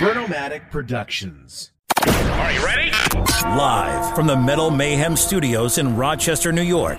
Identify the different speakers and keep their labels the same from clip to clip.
Speaker 1: Vernomatic Productions.
Speaker 2: Are you ready?
Speaker 3: Live from the Metal Mayhem Studios in Rochester, New York.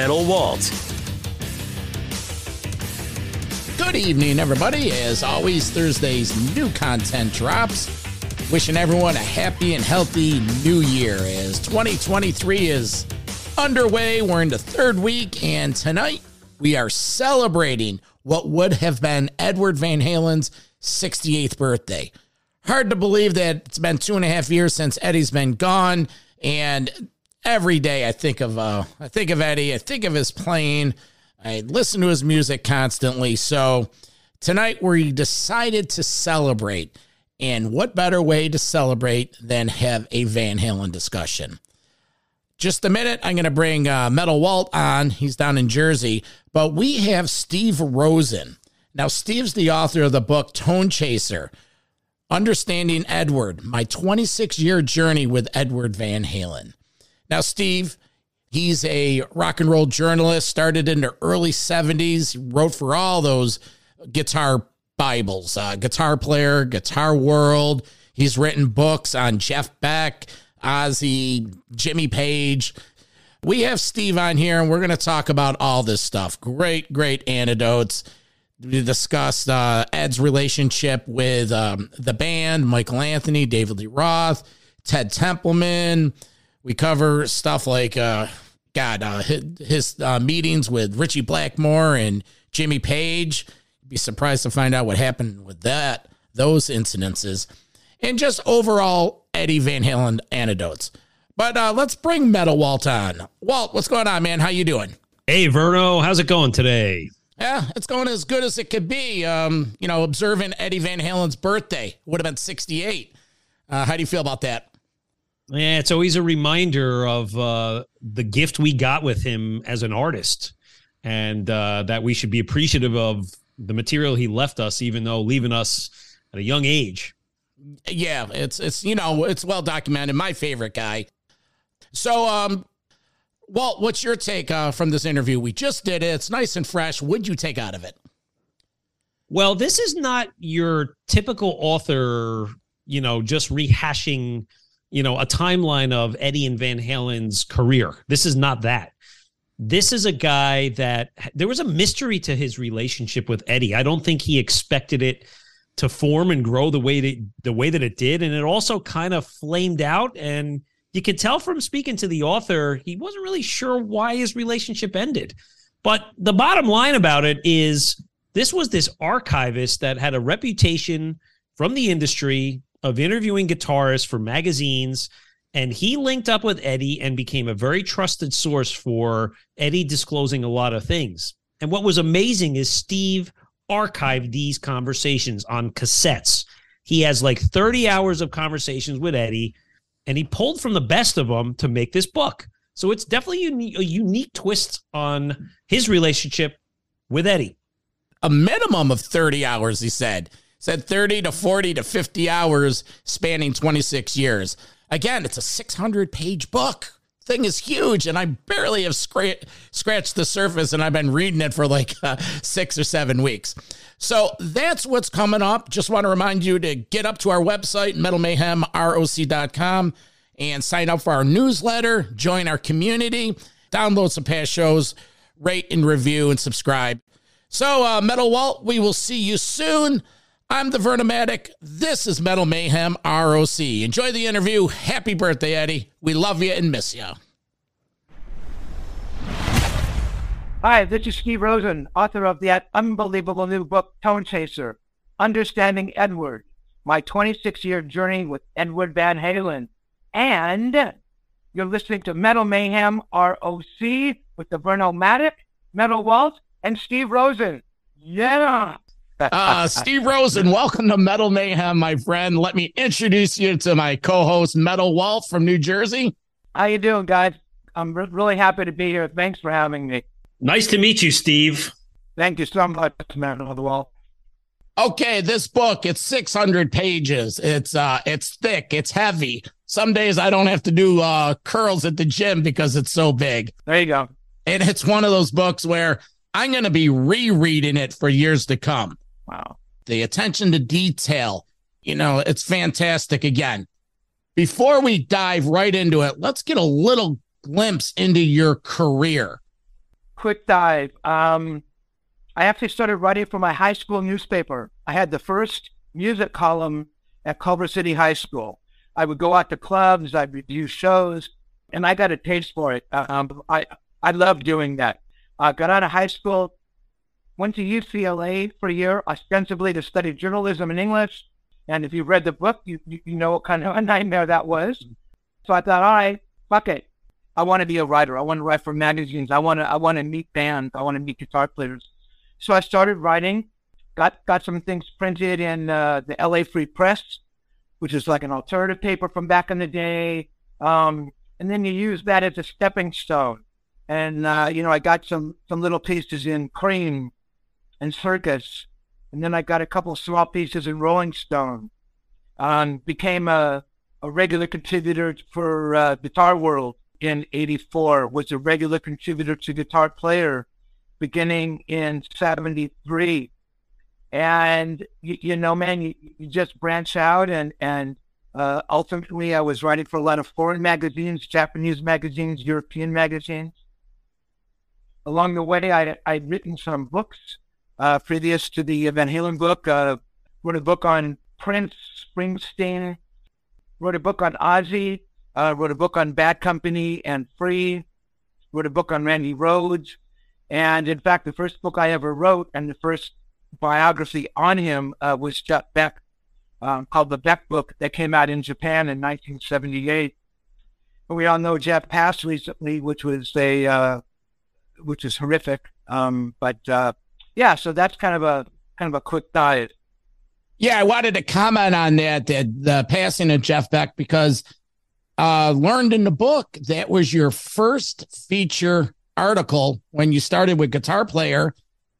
Speaker 3: Metal Walt.
Speaker 4: Good evening, everybody. As always, Thursday's new content drops. Wishing everyone a happy and healthy new year as 2023 is underway. We're in the third week, and tonight we are celebrating what would have been Edward Van Halen's 68th birthday. Hard to believe that it's been two and a half years since Eddie's been gone, and every day I think of uh, I think of Eddie, I think of his playing. I listen to his music constantly. So tonight we decided to celebrate. And what better way to celebrate than have a Van Halen discussion? Just a minute, I'm going to bring uh, Metal Walt on. He's down in Jersey. But we have Steve Rosen. Now, Steve's the author of the book Tone Chaser Understanding Edward, my 26 year journey with Edward Van Halen. Now, Steve, He's a rock and roll journalist, started in the early 70s, wrote for all those guitar Bibles, uh, Guitar Player, Guitar World. He's written books on Jeff Beck, Ozzy, Jimmy Page. We have Steve on here, and we're going to talk about all this stuff. Great, great anecdotes. We discussed uh, Ed's relationship with um, the band, Michael Anthony, David Lee Roth, Ted Templeman. We cover stuff like, uh, God, uh, his, uh, meetings with Ritchie Blackmore and Jimmy Page. Be surprised to find out what happened with that, those incidences, and just overall Eddie Van Halen anecdotes. But uh, let's bring Metal Walt on. Walt, what's going on, man? How you doing?
Speaker 5: Hey, Verno, how's it going today?
Speaker 4: Yeah, it's going as good as it could be. Um, you know, observing Eddie Van Halen's birthday would have been 68. Uh, how do you feel about that?
Speaker 5: Yeah, it's always a reminder of uh, the gift we got with him as an artist, and uh, that we should be appreciative of the material he left us, even though leaving us at a young age.
Speaker 4: Yeah, it's it's you know it's well documented. My favorite guy. So, um, Walt, what's your take uh, from this interview? We just did it. It's nice and fresh. What'd you take out of it?
Speaker 5: Well, this is not your typical author, you know, just rehashing you know, a timeline of Eddie and Van Halen's career. This is not that. This is a guy that there was a mystery to his relationship with Eddie. I don't think he expected it to form and grow the way that the way that it did, and it also kind of flamed out. And you could tell from speaking to the author, he wasn't really sure why his relationship ended. But the bottom line about it is this was this archivist that had a reputation from the industry of interviewing guitarists for magazines. And he linked up with Eddie and became a very trusted source for Eddie disclosing a lot of things. And what was amazing is Steve archived these conversations on cassettes. He has like 30 hours of conversations with Eddie, and he pulled from the best of them to make this book. So it's definitely uni- a unique twist on his relationship with Eddie.
Speaker 4: A minimum of 30 hours, he said. Said 30 to 40 to 50 hours spanning 26 years. Again, it's a 600 page book. Thing is huge, and I barely have scra- scratched the surface, and I've been reading it for like uh, six or seven weeks. So that's what's coming up. Just want to remind you to get up to our website, metalmayhemroc.com, and sign up for our newsletter, join our community, download some past shows, rate and review, and subscribe. So, uh, Metal Walt, we will see you soon. I'm the Vernomatic. This is Metal Mayhem ROC. Enjoy the interview. Happy birthday, Eddie. We love you and miss you.
Speaker 2: Hi, this is Steve Rosen, author of that unbelievable new book, Tone Chaser Understanding Edward, my 26 year journey with Edward Van Halen. And you're listening to Metal Mayhem ROC with the Vernomatic, Metal Walt, and Steve Rosen. Yeah.
Speaker 4: Uh, Steve Rosen, welcome to Metal Mayhem, my friend. Let me introduce you to my co-host, Metal Walt from New Jersey.
Speaker 2: How you doing, guys? I'm re- really happy to be here. Thanks for having me.
Speaker 5: Nice to meet you, Steve.
Speaker 2: Thank you so much, Metal Walt.
Speaker 4: Okay, this book, it's 600 pages. It's uh it's thick, it's heavy. Some days I don't have to do uh curls at the gym because it's so big.
Speaker 2: There you go.
Speaker 4: And it's one of those books where I'm going to be rereading it for years to come.
Speaker 2: Wow.
Speaker 4: The attention to detail, you know, it's fantastic again. Before we dive right into it, let's get a little glimpse into your career.
Speaker 2: Quick dive. Um, I actually started writing for my high school newspaper. I had the first music column at Culver City High School. I would go out to clubs, I'd review shows, and I got a taste for it. Um, I I loved doing that. I got out of high school, went to UCLA for a year, ostensibly to study journalism and English. And if you read the book, you, you, you know what kind of a nightmare that was. So I thought, all right, fuck it. I want to be a writer. I want to write for magazines. I want to I want to meet bands. I want to meet guitar players. So I started writing. Got got some things printed in uh, the LA Free Press, which is like an alternative paper from back in the day. Um, and then you use that as a stepping stone. And uh, you know, I got some some little pieces in Cream and Circus, and then I got a couple small pieces in Rolling Stone. Um, became a a regular contributor for uh, Guitar World in '84. Was a regular contributor to Guitar Player beginning in '73. And you, you, know, man, you, you just branch out, and and uh, ultimately, I was writing for a lot of foreign magazines, Japanese magazines, European magazines. Along the way, I I'd written some books uh, previous to the Van Halen book. Uh, wrote a book on Prince, Springsteen. Wrote a book on Ozzy. Uh, wrote a book on Bad Company and Free. Wrote a book on Randy Rhoads. And in fact, the first book I ever wrote and the first biography on him uh, was Jeff Beck, um, called the Beck Book, that came out in Japan in 1978. But we all know Jeff passed recently, which was a uh, which is horrific. Um, but uh, yeah, so that's kind of a kind of a quick diet.
Speaker 4: Yeah, I wanted to comment on that, that the passing of Jeff Beck because uh, learned in the book that was your first feature article when you started with Guitar Player,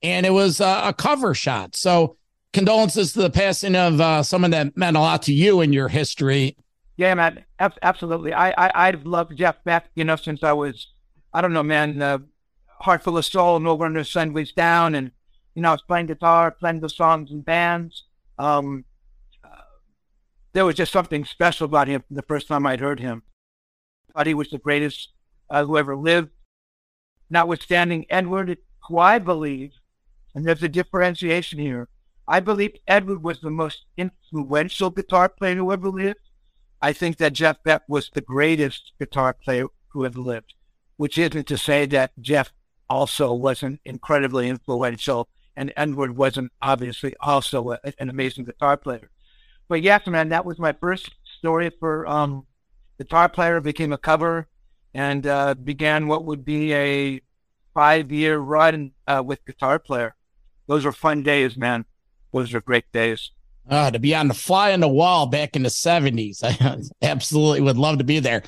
Speaker 4: and it was uh, a cover shot. So condolences to the passing of uh, someone that meant a lot to you in your history.
Speaker 2: Yeah, man, absolutely. I, I I've loved Jeff Beck, you know, since I was, I don't know, man, uh, heart full of soul, no when the sun was down, and you know, I was playing guitar, playing the songs in bands. Um, uh, there was just something special about him the first time I'd heard him. I thought he was the greatest uh, who ever lived. Notwithstanding Edward, who I believe, and there's a differentiation here, I believe Edward was the most influential guitar player who ever lived. I think that Jeff Beck was the greatest guitar player who ever lived, which isn't to say that Jeff also wasn't incredibly influential and Edward wasn't obviously also a, an amazing guitar player. But yes, man, that was my first story for um, guitar player. Became a cover and uh, began what would be a five-year run uh, with guitar player. Those were fun days, man. Those were great days.
Speaker 4: Uh, to be on the fly on the wall back in the 70s. I absolutely would love to be there.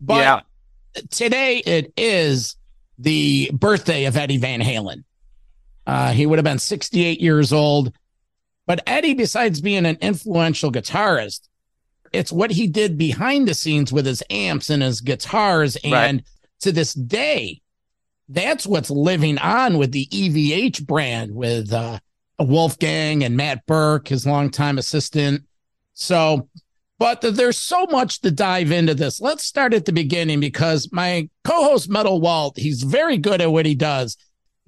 Speaker 4: But yeah. today it is the birthday of Eddie Van Halen. Uh, he would have been 68 years old. But Eddie, besides being an influential guitarist, it's what he did behind the scenes with his amps and his guitars. And right. to this day, that's what's living on with the EVH brand with uh, Wolfgang and Matt Bruck, his longtime assistant. So, but there's so much to dive into this. Let's start at the beginning because my co-host Metal Walt, he's very good at what he does.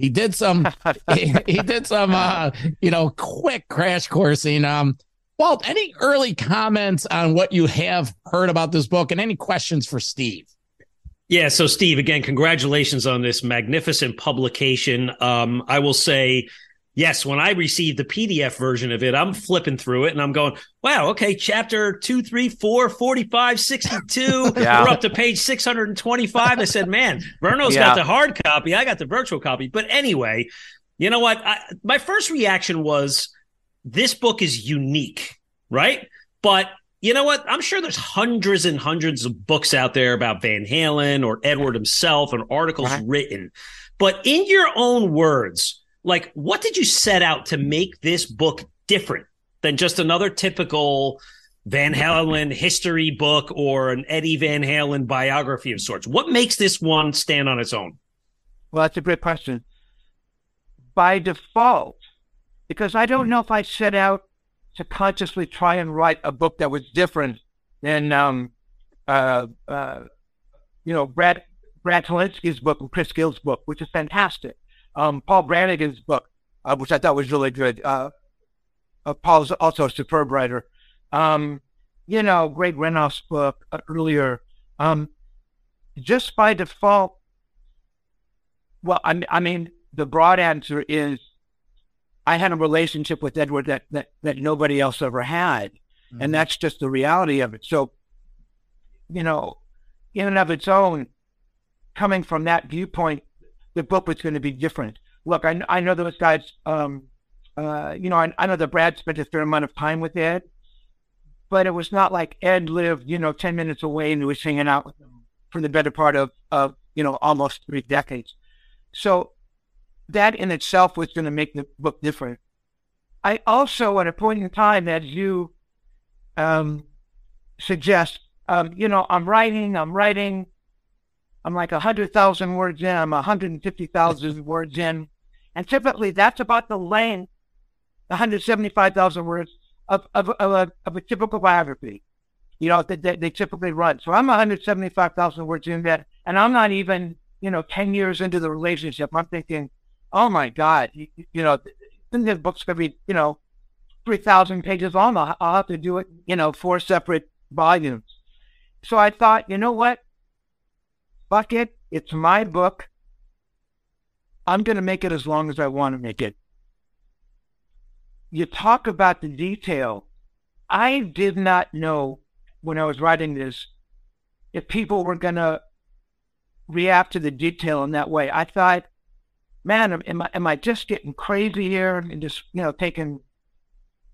Speaker 4: He did some, he, he, did some, uh, you know, quick crash coursing. Um, Walt, any early comments on what you have heard about this book, and any questions for Steve?
Speaker 5: Yeah. So, Steve, again, congratulations on this magnificent publication. Um, I will say yes, when I received the PDF version of it, I'm flipping through it and I'm going, wow, okay, chapter 2, 3, 4, 45, 62. yeah. We're up to page 625. I said, man, Verno's yeah. got the hard copy. I got the virtual copy. But anyway, you know what? I, my first reaction was this book is unique, right? But you know what? I'm sure there's hundreds and hundreds of books out there about Van Halen or Edward himself and articles right. written. But in your own words, like what did you set out to make this book different than just another typical Van Halen history book or an Eddie Van Halen biography of sorts? What makes this one stand on its own?
Speaker 2: Well, that's a great question. By default, because I don't know if I set out to consciously try and write a book that was different than, um, uh, uh, you know, Brad Brad Tolinski's book and Chris Gill's book, which is fantastic um, Paul Brannigan's book, uh, which I thought was really good. Uh, uh, Paul's also a superb writer. Um, you know, Greg Renoff's book uh, earlier. Um, just by default, well, I, I mean, the broad answer is I had a relationship with Edward that, that, that nobody else ever had. Mm-hmm. And that's just the reality of it. So, you know, in and of its own, coming from that viewpoint, the book was going to be different. Look, I, I know those guys, um, uh, you know, I, I know that Brad spent a fair amount of time with Ed, but it was not like Ed lived, you know, 10 minutes away and he was hanging out with them for the better part of, of you know, almost three decades. So that in itself was going to make the book different. I also, at a point in time, as you um, suggest, um, you know, I'm writing, I'm writing, I'm like 100,000 words in, I'm 150,000 words in. And typically that's about the length, 175,000 words of, of, of, a, of a typical biography, you know, that they, they, typically run. So I'm 175,000 words in that, and I'm not even, you know, 10 years into the relationship. I'm thinking, oh my God, you, you know, the book's going to be, you know, 3,000 pages long. I'll, I'll have to do it, you know, four separate volumes. So I thought, you know what? Bucket, it's my book. I'm going to make it as long as I want to make it. You talk about the detail. I did not know when I was writing this if people were going to react to the detail in that way. I thought, man, am I, am I just getting crazy here and just, you know, taking,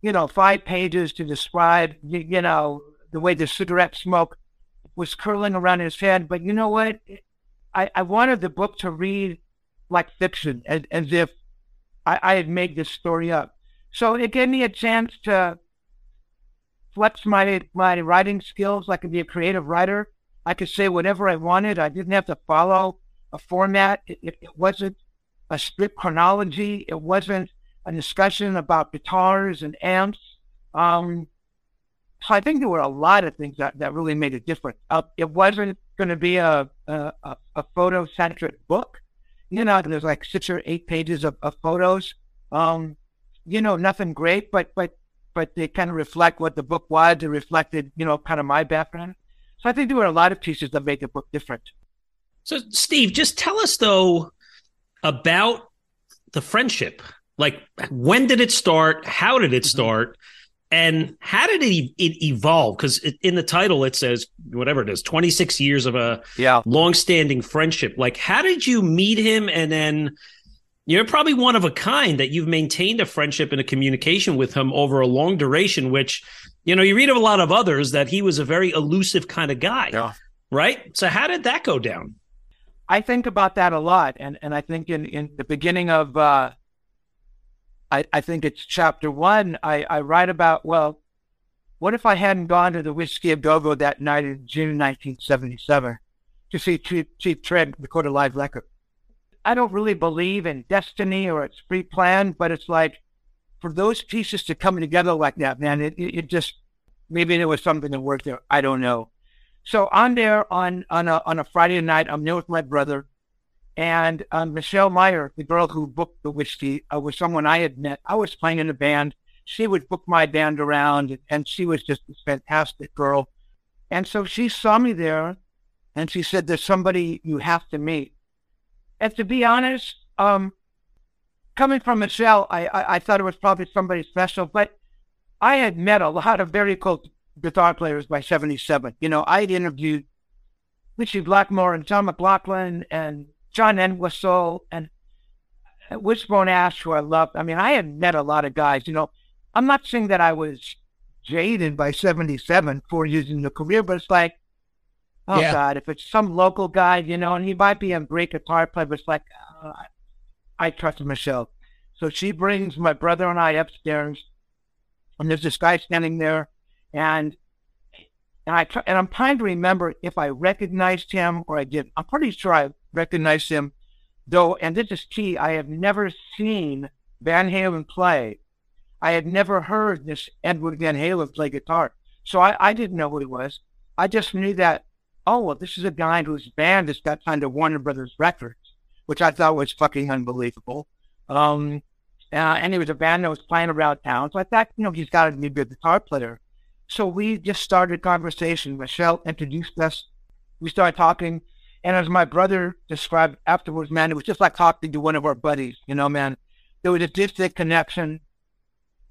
Speaker 2: you know, five pages to describe, you, you know, the way the cigarette smoke was curling around his head. But you know what? I, I wanted the book to read like fiction, as, as if I, I had made this story up. So it gave me a chance to flex my my writing skills. I could be a creative writer. I could say whatever I wanted. I didn't have to follow a format. It, it, it wasn't a strict chronology. It wasn't a discussion about guitars and amps. Um, so I think there were a lot of things that, that really made it different. Uh, it wasn't going to be a, a, a photo centric book. You know, there's like six or eight pages of, of photos. Um, you know, nothing great, but but but they kind of reflect what the book was. It reflected, you know, kind of my background. So I think there were a lot of pieces that made the book different.
Speaker 5: So, Steve, just tell us though about the friendship. Like, when did it start? How did it mm-hmm. start? And how did it, it evolve? Because in the title it says whatever it is, twenty six years of a
Speaker 2: yeah.
Speaker 5: long standing friendship. Like, how did you meet him? And then, You're probably one of a kind that you've maintained a friendship and a communication with him over a long duration, which, you know, you read of a lot of others that he was a very elusive kind of guy.
Speaker 2: Yeah.
Speaker 5: Right. So how did that go down?
Speaker 2: I think about that a lot. And, and I think in, in the beginning of, uh, I, I think it's chapter one, I, I write about, well, what if I hadn't gone to the Whiskey a Go that night in June 1977 to see Cheap, Cheap Trick record a live record? I don't really believe in destiny or it's pre-planned, but it's like for those pieces to come together like that, man, it, it, it just maybe there was something that worked there. I don't know. So I'm there on on a on a Friday night. I'm there with my brother, and um, Michelle Meyer, the girl who booked the whiskey, uh, was someone I had met. I was playing in a band. She would book my band around, and she was just a fantastic girl. And so she saw me there, and she said, "There's somebody you have to meet." And to be honest, um, coming from Michelle, I, I, I thought it was probably somebody special, but I had met a lot of very cool guitar players by 77. You know, I'd interviewed Ritchie Blackmore and John McLaughlin and John Entwistle and Wishbone Ash, who I loved. I mean, I had met a lot of guys. You know, I'm not saying that I was jaded by 77 for using the career, but it's like, Oh yeah. God, if it's some local guy, you know, and he might be a great guitar player, but it's like, uh, I trust Michelle. So she brings my brother and I upstairs, and there's this guy standing there, and and I try, and I'm trying to remember if I recognized him or I didn't. I'm pretty sure I recognized him, though. And this is key. I have never seen Van Halen play. I had never heard this Edward Van Halen play guitar, so I, I didn't know who he was. I just knew that oh, well, this is a guy whose band has got signed to Warner Brothers Records, which I thought was fucking unbelievable. Um, uh, and he was a band that was playing around town. So I thought, you know, he's got to be a good guitar player. So we just started a conversation. Michelle introduced us. We started talking. And as my brother described afterwards, man, it was just like talking to one of our buddies, you know, man. There was a distant connection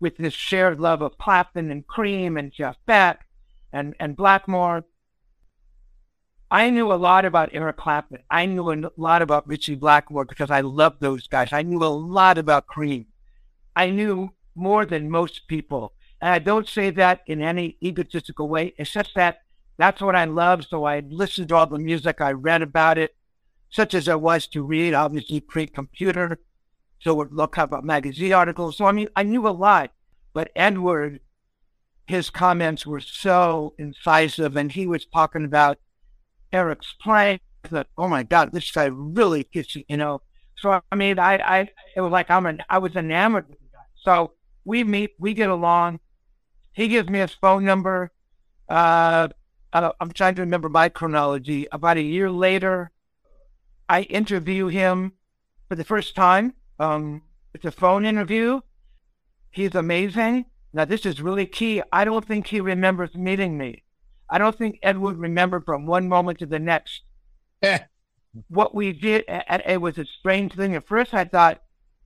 Speaker 2: with this shared love of Clapton and Cream and Jeff Beck and, and Blackmore I knew a lot about Eric Clapton. I knew a lot about Ritchie Blackmore because I loved those guys. I knew a lot about Cream. I knew more than most people. And I don't say that in any egotistical way. It's just that that's what I love. So I listened to all the music. I read about it, such as I was to read, obviously pre-computer. So would look up a magazine article. So I mean, I knew a lot. But Edward, his comments were so incisive, and he was talking about Eric's playing. I thought, oh my God, this guy really gets you, you know. So I mean, I, I, it was like I'm an, I was enamored with the guy. So we meet, we get along. He gives me his phone number. Uh, I'm trying to remember my chronology. About a year later, I interview him for the first time. Um, it's a phone interview. He's amazing. Now, this is really key. I don't think he remembers meeting me. I don't think Ed would remember from one moment to the next what we did. And it was a strange thing. At first, I thought,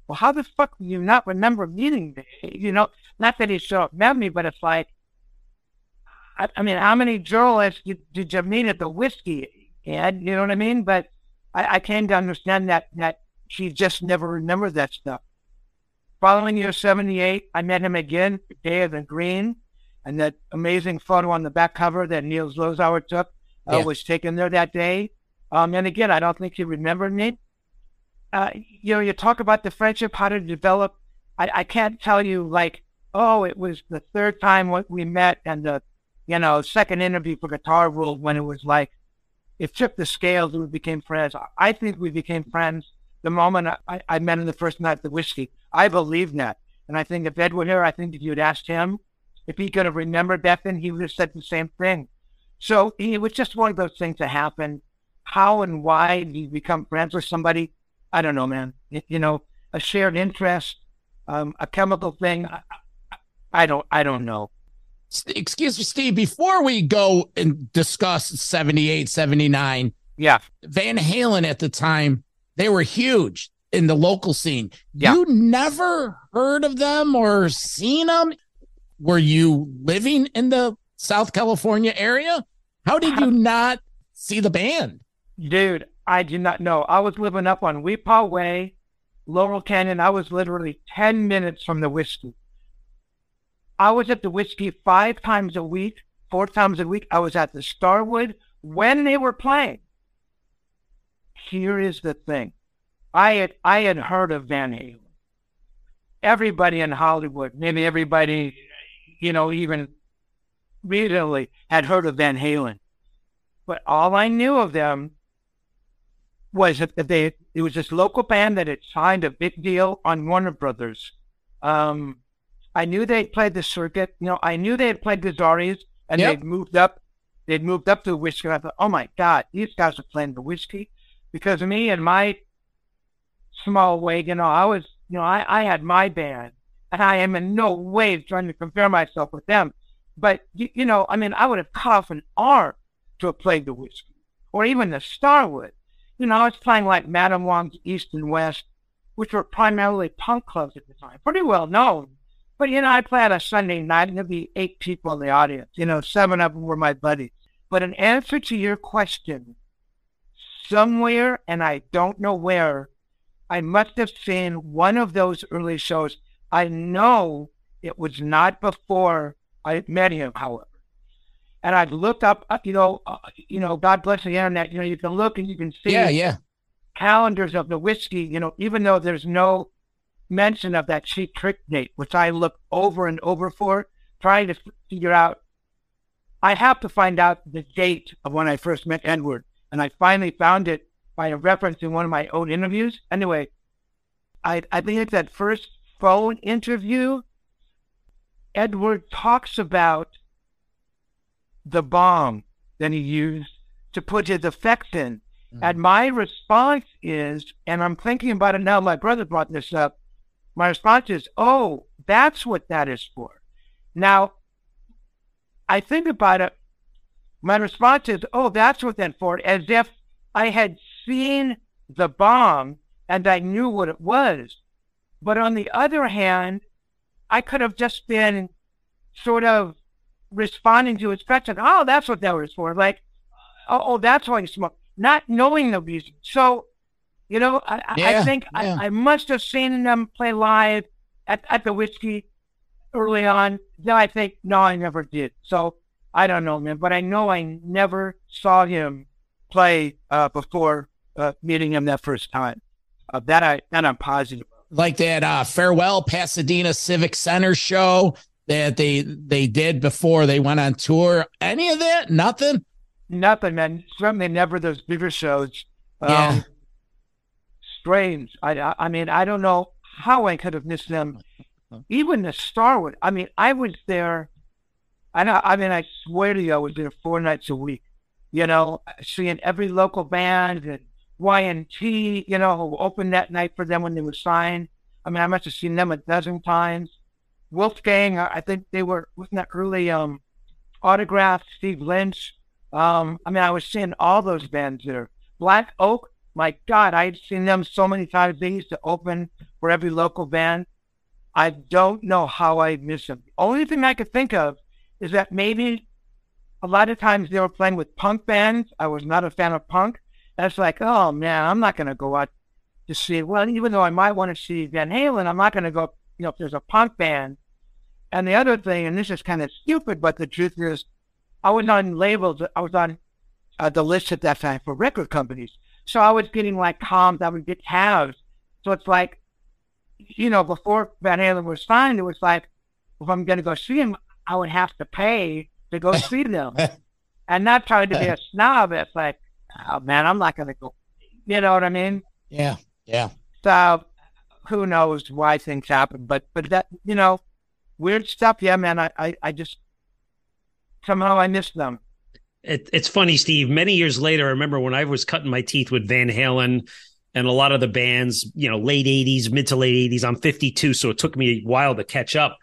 Speaker 2: well, how the fuck do you not remember meeting me? You know, not that he have met me, but it's like, I, I mean, how many journalists did, did you meet at the whiskey, Ed? You know what I mean? But I, I came to understand that that she just never remembered that stuff. Following year 78, I met him again, Day of the Green and that amazing photo on the back cover that Neil Zlozower took uh, yeah. was taken there that day. Um, and again, I don't think he remembered me. Uh, you know, you talk about the friendship, how to develop. I, I can't tell you like, oh, it was the third time we met and the, you know, second interview for Guitar World when it was like, it took the scales and we became friends. I think we became friends the moment I, I met him the first night at the whiskey. I believe that. And I think if Ed were here, I think if you'd asked him, if he could have remembered then he would have said the same thing. So it was just one of those things that happen. How and why do you become friends with somebody? I don't know, man. It, you know, a shared interest, um, a chemical thing. I, I don't, I don't know.
Speaker 4: Excuse me, Steve, before we go and discuss 78, 79,
Speaker 2: yeah.
Speaker 4: Van Halen at the time, they were huge in the local scene. Yeah. You never heard of them or seen them? were you living in the South California area? How did you not see the band?
Speaker 2: Dude, I did not know. I was living up on Weepah Way, Laurel Canyon. I was literally 10 minutes from the whiskey. I was at the whiskey five times a week, four times a week. I was at the Starwood when they were playing. Here is the thing. I had I had heard of Van Halen. Everybody in Hollywood, maybe everybody, you know, even recently had heard of Van Halen. But all I knew of them was that they it was this local band that had signed a big deal on Warner Brothers. Um, I knew they played the circuit. You know, I knew they had played Gazzarri's and
Speaker 4: Yep.
Speaker 2: they'd moved up. They'd moved up to the whiskey. I thought, oh my God, these guys are playing the whiskey. Because me and my small way, you know, I was, you know, I, I had my band and I am in no way trying to compare myself with them. But, you, you know, I mean, I would have cut off an arm to have played the whiskey or even the Starwood. You know, I was playing like Madame Wong's East and West, which were primarily punk clubs at the time, pretty well known. But, you know, I play on a Sunday night and there'd be eight people in the audience. You know, seven of them were my buddies. But in answer to your question, somewhere, and I don't know where, I must have seen one of those early shows. I know it was not before I met him, however. And I've looked up, uh, you know, uh, you know, God bless the internet. You know, you can look and you can see
Speaker 4: Yeah, yeah.
Speaker 2: calendars of the whiskey. You know, even though there's no mention of that cheap trick date, which I looked over and over for, trying to figure out. I have to find out the date of when I first met Edward, and I finally found it by a reference in one of my own interviews. Anyway, I I think it's that first phone interview. Edward talks about the bomb that he used to put his effects in. Mm. And my response is, and I'm thinking about it now, my brother brought this up. My response is, oh, that's what that is for. Now, I think about it. My response is, oh, that's what that's for, as if I had seen the bomb and I knew what it was. But on the other hand, I could have just been sort of responding to his question. Oh, that's what that was for. Like, oh, oh that's why you smoke. Not knowing the reason. So, you know, I, I- I think
Speaker 4: yeah.
Speaker 2: I, I must have seen them play live at, at the whiskey early on. Then I think, no, I never did. So I don't know, man. But I know I never saw him play uh, before uh, meeting him that first time. Uh, that I that I'm positive.
Speaker 4: Like that uh, farewell Pasadena Civic Center show that they they did before they went on tour. Any of that? Nothing.
Speaker 2: Nothing, man. Certainly never those bigger shows. Um,
Speaker 4: Yeah.
Speaker 2: Strange. I, I, mean, I don't know how I could have missed them. Even the Starwood. I mean, I was there. I. I mean, I swear to you, I was there four nights a week. You know, seeing every local band and Y&T. You know, who opened that night for them when they were signed. I mean, I must have seen them a dozen times. Wolfgang. I think they were wasn't that early um, autograph. Steve Lynch. Um, I mean, I was seeing all those bands there. Black Oak, my God, I'd seen them so many times. They used to open for every local band. I don't know how I miss them. The only thing I could think of is that maybe a lot of times they were playing with punk bands. I was not a fan of punk. That's like, oh man, I'm not going to go out to see. Well, even though I might want to see Van Halen, I'm not going to go. You know, if there's a punk band. And the other thing, and this is kind of stupid, but the truth is, I was on labels. I was on uh, the list at that time for record companies. So I was getting like comms. I would get tabs. So it's like, you know, before Van Halen was signed, it was like, if I'm going to go see him, I would have to pay to go see them. and not trying to be a snob. It's like, oh man, I'm not going to go. You know what I mean?
Speaker 4: Yeah, yeah.
Speaker 2: So who knows why things happen, but but that you know, weird stuff. Yeah, man. I I, I just somehow I miss them.
Speaker 5: It, it's funny, Steve. Many years later, I remember when I was cutting my teeth with Van Halen and a lot of the bands, you know, late 80s, mid to late 80s. I'm 52, so it took me a while to catch up.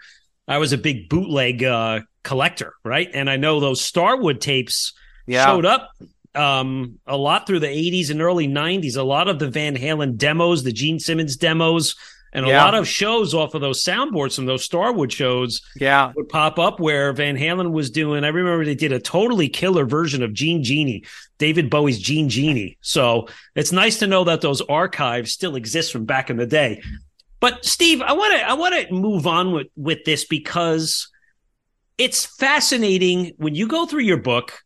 Speaker 5: I was a big bootleg uh, collector, right? And I know those Starwood tapes
Speaker 2: Yeah.
Speaker 5: showed up um, a lot through the 80s and early 90s. A lot of the Van Halen demos, the Gene Simmons demos, And a lot of shows off of those soundboards from those Starwood shows
Speaker 2: Yeah.
Speaker 5: would pop up where Van Halen was doing. I remember they did a totally killer version of Jean Genie, David Bowie's Jean Genie. So it's nice to know that those archives still exist from back in the day. But Steve, I want to I want to move on with with this because it's fascinating when you go through your book.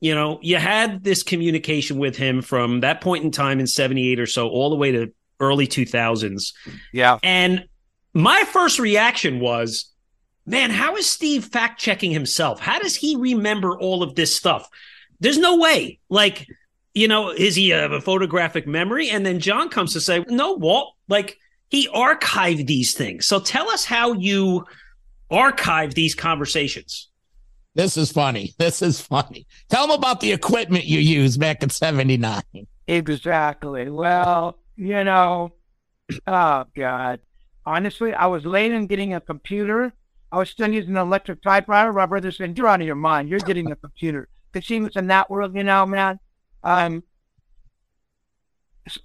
Speaker 5: You know, you had this communication with him from that point in time in 78 or so all the way to early 2000s.
Speaker 2: Yeah.
Speaker 5: And my first reaction was, man, how is Steve fact checking himself? How does he remember all of this stuff? There's no way. Like, you know, is he have a photographic memory? And then John comes to say, no, Walt, like he archived these things. So tell us how you archive these conversations.
Speaker 4: This is funny. This is funny. Tell them about the equipment you used back in 79.
Speaker 2: Exactly. Well, you know, oh God. Honestly, I was late in getting a computer. I was still using an electric typewriter. My brother said, You're out of your mind. You're getting a computer. Because he was in that world, you know, man. Um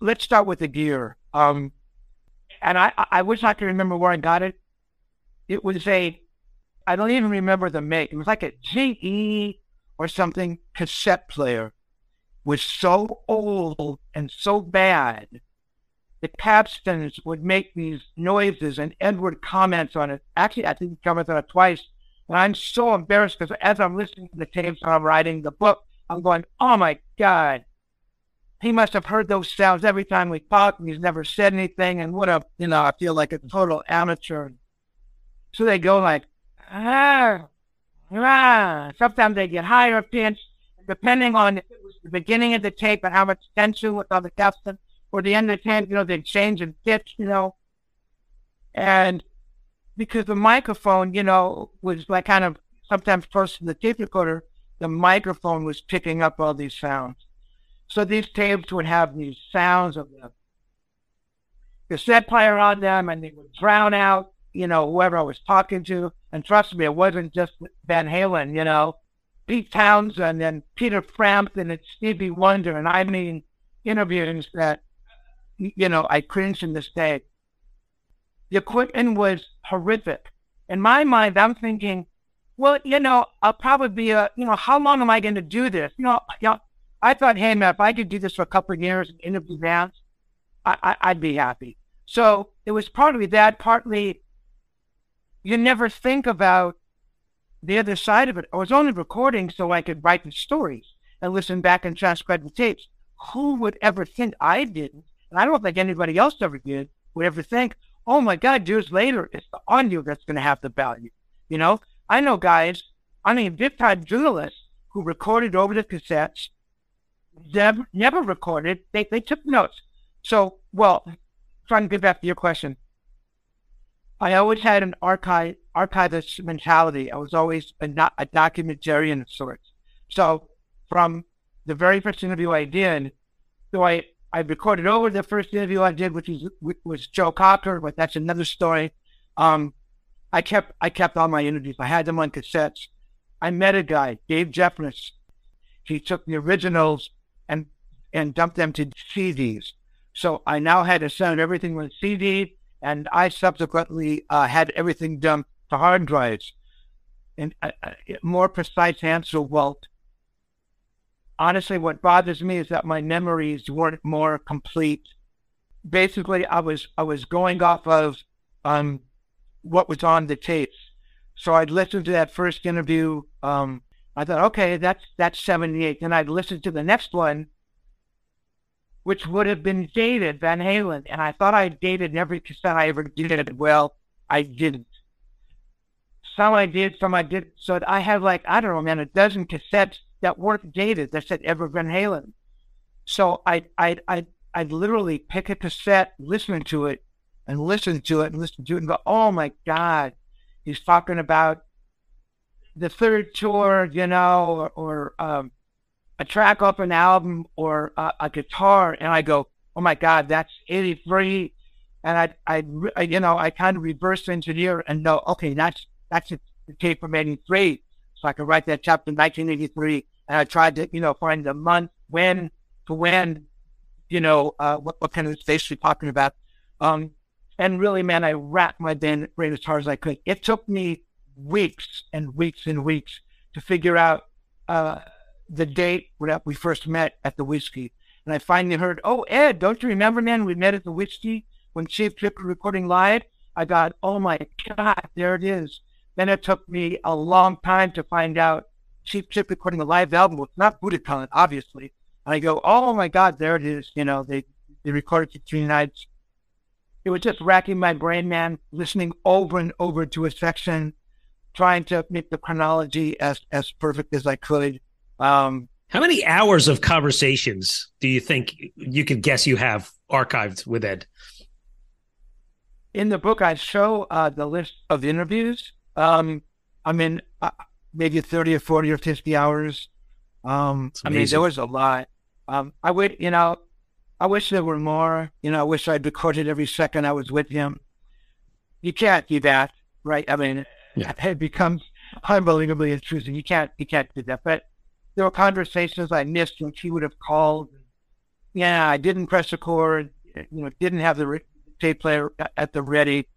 Speaker 2: let's start with the gear. Um and I, I- wish I could remember where I got it. It was a I don't even remember the make. It was like a GE or something cassette player It was so old and so bad the capstans would make these noises and Edward comments on it. Actually, I think he comments on it twice. And I'm so embarrassed because as I'm listening to the tapes and I'm writing the book, I'm going, oh my God. He must have heard those sounds every time we talked and he's never said anything. And what a, you know, I feel like a total amateur. So they go like, ah, ah. Sometimes they get higher pitched, depending on if it was the beginning of the tape and how much tension was on the capstan, or the end of the tape, you know, they change in pitch, you know. And because the microphone, you know, was like kind of sometimes close to the tape recorder, the microphone was picking up all these sounds. So these tapes would have these sounds of the cassette player on them, and they would drown out, you know, whoever I was talking to. And trust me, it wasn't just Van Halen, you know, Pete Townshend and Peter Frampton and Stevie Wonder, and I mean interviews that, you know, I cringe in this day. The equipment was horrific. In my mind, I'm thinking, well, you know, I'll probably be a, you know, how long am I going to do this? You know, you know, I thought, hey, man, if I could do this for a couple of years and interview bands, I, I, I'd be happy. So it was partly that, partly you never think about the other side of it. I was only recording so I could write the stories and listen back and transcribe the tapes. Who would ever think I didn't? And I don't think anybody else ever did, would ever think, oh my God, years later, it's the audio that's going to have the value. You know, I know guys, I mean, big time journalists who recorded over the cassettes, never, never recorded, they, they took notes. So, well, trying to get back to your question. I always had an archive archivist mentality. I was always a, a documentarian of sorts. So from the very first interview I did, so I, I recorded over the first interview I did, which was Joe Cocker, but that's another story. Um, I kept I kept all my interviews. I had them on cassettes. I met a guy, Dave Jeffress. He took the originals and and dumped them to CDs. So I now had to send everything with CD, and I subsequently uh, had everything dumped to hard drives. And uh, uh, more precise answer, Walt. Honestly, what bothers me is that my memories weren't more complete. Basically, I was I was going off of um, what was on the tapes. So I'd listen to that first interview. Um, I thought, okay, that's that's 78. Then I'd listen to the next one, which would have been dated Van Halen. And I thought I dated every cassette I ever did. Well, I didn't. Some I did, some I didn't. So I have like, I don't know, man, a dozen cassettes that weren't dated that said ever Van Halen. So I, I, I, I'd literally pick a cassette, listen to it, and listen to it, and listen to it, and go, oh my God, he's talking about the third tour, you know, or, or um, a track off an album or a, a guitar, and I go, "Oh my God, that's '83," and I, I, I, you know, I kind of reverse engineer and know, okay, that's that's a tape from '83, so I could write that chapter in 1983, and I tried to, you know, find the month when to when, you know, uh, what what kind of space we're talking about. Um, And really, man, I racked my brain as hard as I could. It took me weeks and weeks and weeks to figure out uh, the date when we first met at the whiskey. And I finally heard, oh, Ed, don't you remember, man? We met at the whiskey when Cheap Trick was recording live. I got, oh my God, there it is. Then it took me a long time to find out Cheap Trick recording a live album. It's not Budokan, obviously. And I go, oh my God, there it is. You know, they, they recorded it three nights. It was just racking my brain, man, listening over and over to a section, trying to make the chronology as, as perfect as I could. Um,
Speaker 5: How many hours of conversations do you think you could guess you have archived with Ed?
Speaker 2: In the book, I show uh, the list of interviews. Um, I mean, uh, maybe 30 or 40 or 50 hours. Um, I mean, there was a lot. Um, I would, you know, I wish there were more. You know, I wish I'd recorded every second I was with him. You can't do that, right? I mean, yeah. it becomes unbelievably intrusive. You can't, you can't do that. But there were conversations I missed when she would have called. Yeah, I didn't press record. You know, didn't have the tape player at the ready.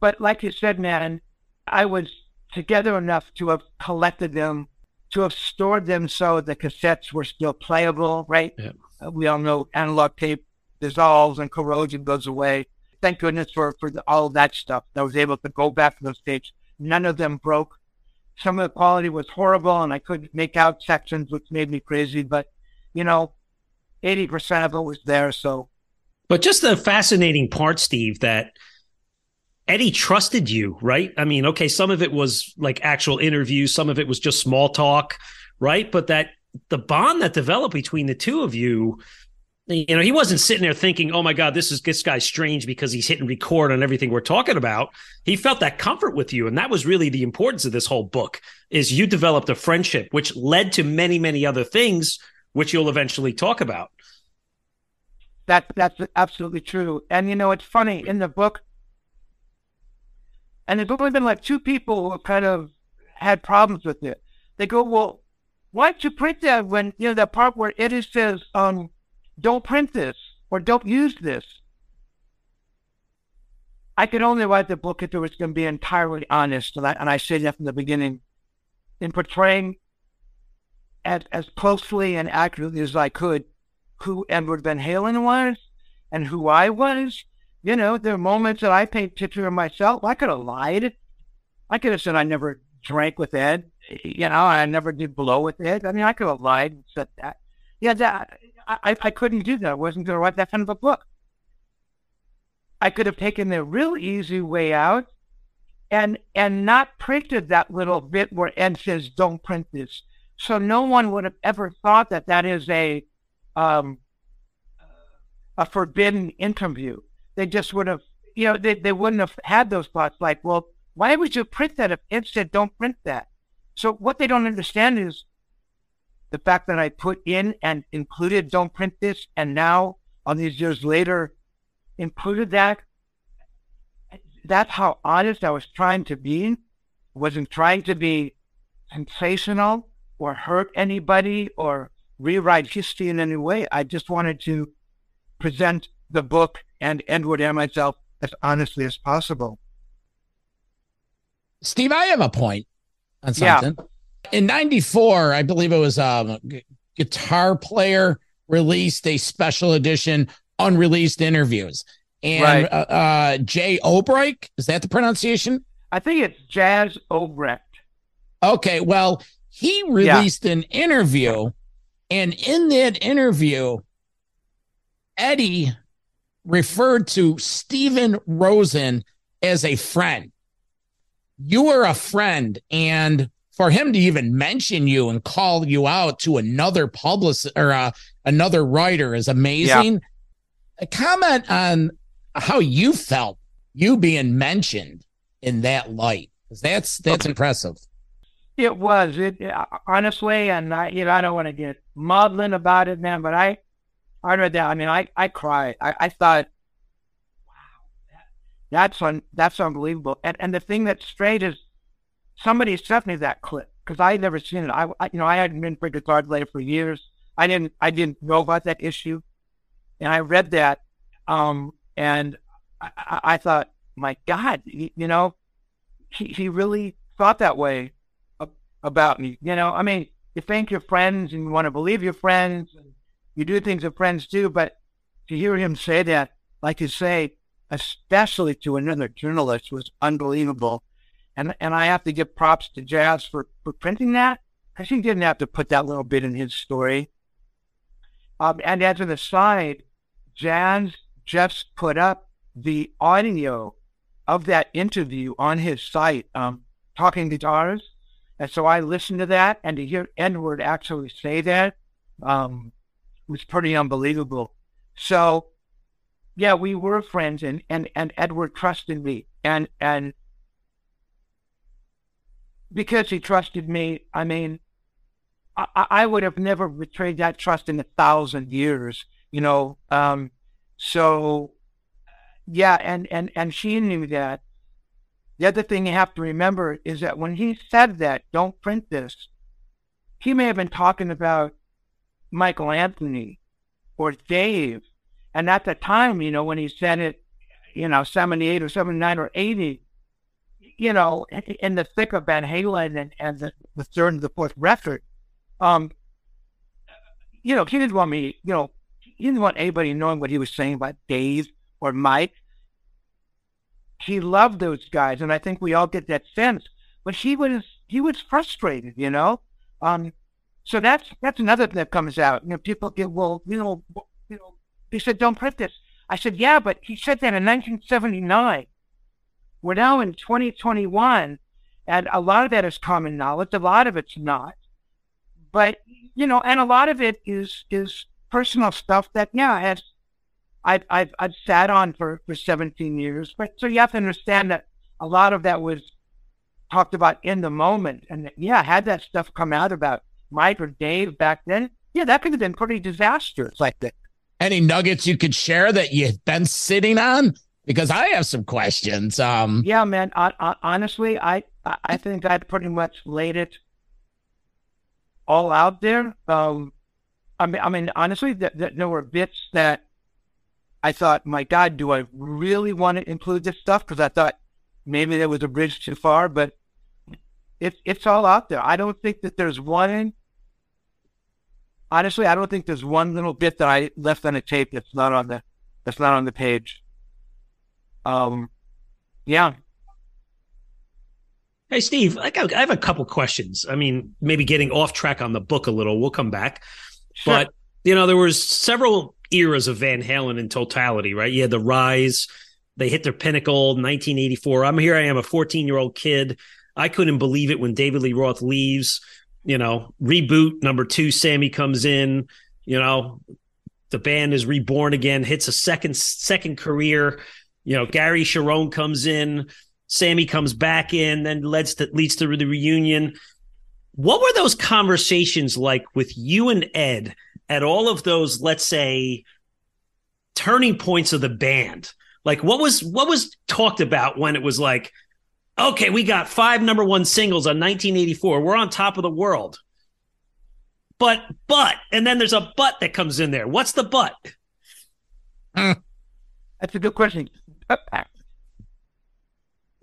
Speaker 2: But like you said, man, I was together enough to have collected them, to have stored them so the cassettes were still playable, right? Yeah. Uh, we all know analog tape dissolves and corrosion goes away. Thank goodness for, for the, all that stuff. I was able to go back to those tapes. None of them broke. Some of the quality was horrible and I couldn't make out sections, which made me crazy. But, you know, 80% of it was there. So.
Speaker 5: But just the fascinating part, Steve, that Eddie trusted you, right? I mean, okay, some of it was like actual interviews, some of it was just small talk, right? But that the bond that developed between the two of you, you know, he wasn't sitting there thinking, "Oh my God, this is this guy's strange because he's hitting record on everything we're talking about." He felt that comfort with you, and that was really the importance of this whole book. Is you developed a friendship, which led to many, many other things, which you'll eventually talk about.
Speaker 2: That that's absolutely true. And you know, it's funny in the book, and there's only been like two people who kind of had problems with it. They go, "Well, Why'd you print that when, you know, that part where it says, um, don't print this or don't use this? I could only write the book if it was going to be entirely honest. And I, and I say that from the beginning in portraying as, as closely and accurately as I could who Edward Van Halen was and who I was. You know, there are moments that I paint picture of myself. I could have lied. I could have said I never drank with Ed you know, I never did blow with Ed. I mean, I could have lied and said that. Yeah, that I, I couldn't do that. I wasn't going to write that kind of a book. I could have taken the real easy way out and and not printed that little bit where Ed says, "Don't print this." So no one would have ever thought that that is a um, a forbidden interview. They just would have, you know, they, they wouldn't have had those thoughts like, "Well, why would you print that if said don't print that?" So what they don't understand is the fact that I put in and included don't print this and now all these years later included that. That's how honest I was trying to be. Wasn't trying to be sensational or hurt anybody or rewrite history in any way. I just wanted to present the book and Edward and myself as honestly as possible.
Speaker 4: Steve, I have a point on something. Yeah. In 94, I believe it was um, a guitar player released a special edition unreleased interviews. And right. uh, uh, Jay Obrecht, is that the pronunciation?
Speaker 2: I think it's Jas Obrecht.
Speaker 4: Okay, well, he released yeah. an interview, and in that interview, Eddie referred to Steven Rosen as a friend you were a friend and for him to even mention you and call you out to another publicist or uh, another writer is amazing. Yeah. A comment on how you felt you being mentioned in that light. That's that's okay. impressive.
Speaker 2: It was it honestly, and I you know I don't want to get maudlin about it, man, but I I read that. I mean, I I cried. I, I thought that's un, that's unbelievable. And and the thing that's strange is somebody sent me that clip because I had never seen it. I, I, you know I hadn't been for guitar player for years. I didn't I didn't know about that issue, and I read that, um, and I, I thought, my God, you know, he, he really thought that way about me. You know, I mean, you thank your friends and you want to believe your friends and you do things that friends do, but to hear him say that, like you say, especially to another journalist, was unbelievable. And and I have to give props to Jas for, for printing that because he didn't have to put that little bit in his story. Um, and as an aside, Jas just put up the audio of that interview on his site, um, Talking Guitars. And so I listened to that, and to hear Edward actually say that um, was pretty unbelievable. So, yeah, we were friends, and, and, and Edward trusted me. And, and because he trusted me, I mean, I, I would have never betrayed that trust in a thousand years, you know. Um, so, yeah, and, and, and she knew that. The other thing you have to remember is that when he said that, don't print this, he may have been talking about Michael Anthony or Dave. And at the time, you know, when he said it, you know, 78 or 79 or 80, you know, in the thick of Van Halen and, and the, the third and the fourth record, um, you know, he didn't want me, you know, he didn't want anybody knowing what he was saying about Dave or Mike. He loved those guys, and I think we all get that sense. But he was he was frustrated, you know. Um, so that's that's another thing that comes out. You know, people get well, you know, you know. He said, "Don't print this." I said, "Yeah, but he said that in 1979. We're now in 2021, and a lot of that is common knowledge. A lot of it's not, but you know, and a lot of it is is personal stuff that yeah has I've I've I've sat on for for 17 years. But so you have to understand that a lot of that was talked about in the moment, and yeah, had that stuff come out about Mike or Dave back then, yeah, that could have been pretty disastrous. Like that.
Speaker 4: Any nuggets you could share that you've been sitting on? Because I have some questions. Um,
Speaker 2: yeah, man. I, I, honestly, I I think I pretty much laid it all out there. Um, I mean, I mean, honestly, that, that there were bits that I thought, my God, do I really want to include this stuff? Because I thought maybe there was a bridge too far, but it's it's all out there. I don't think that there's one. Honestly, I don't think there's one little bit that I left on the tape that's not on the that's not on the page. Um, yeah.
Speaker 5: Hey, Steve, I, got, I have a couple questions. I mean, maybe getting off track on the book a little. We'll come back, sure. but you know, there was several eras of Van Halen in totality, right? You had the rise. They hit their pinnacle 1984. I'm here. I am a 14 year old kid. I couldn't believe it when David Lee Roth leaves. You know, reboot number two, Sammy comes in. You know, the band is reborn again, hits a second second career. You know, Gary Cherone comes in, Sammy comes back in, then leads to leads to the reunion. What were those conversations like with you and Ed at all of those, let's say, turning points of the band? Like what was what was talked about when it was like, okay, we got five number one singles on 1984. We're on top of the world. But, but, and then there's a but that comes in there. What's the but?
Speaker 2: That's a good question.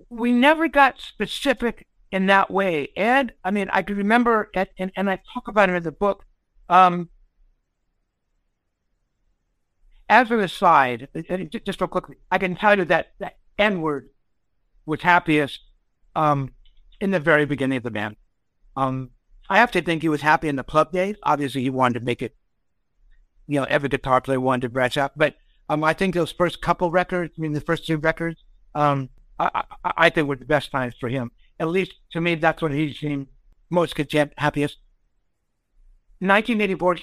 Speaker 2: We never got specific in that way. And I mean, I can remember, at, and, and I talk about it in the book. Um, as an aside, just real quickly, I can tell you that that Edward was happiest um, in the very beginning of the band. Um, I have to think he was happy in the club days. Obviously, he wanted to make it, you know, every guitar player wanted to branch out. But um, I think those first couple records, I mean, the first two records, um, I, I, I, think were the best times for him. At least to me, that's what he seemed most content, happiest. 1984,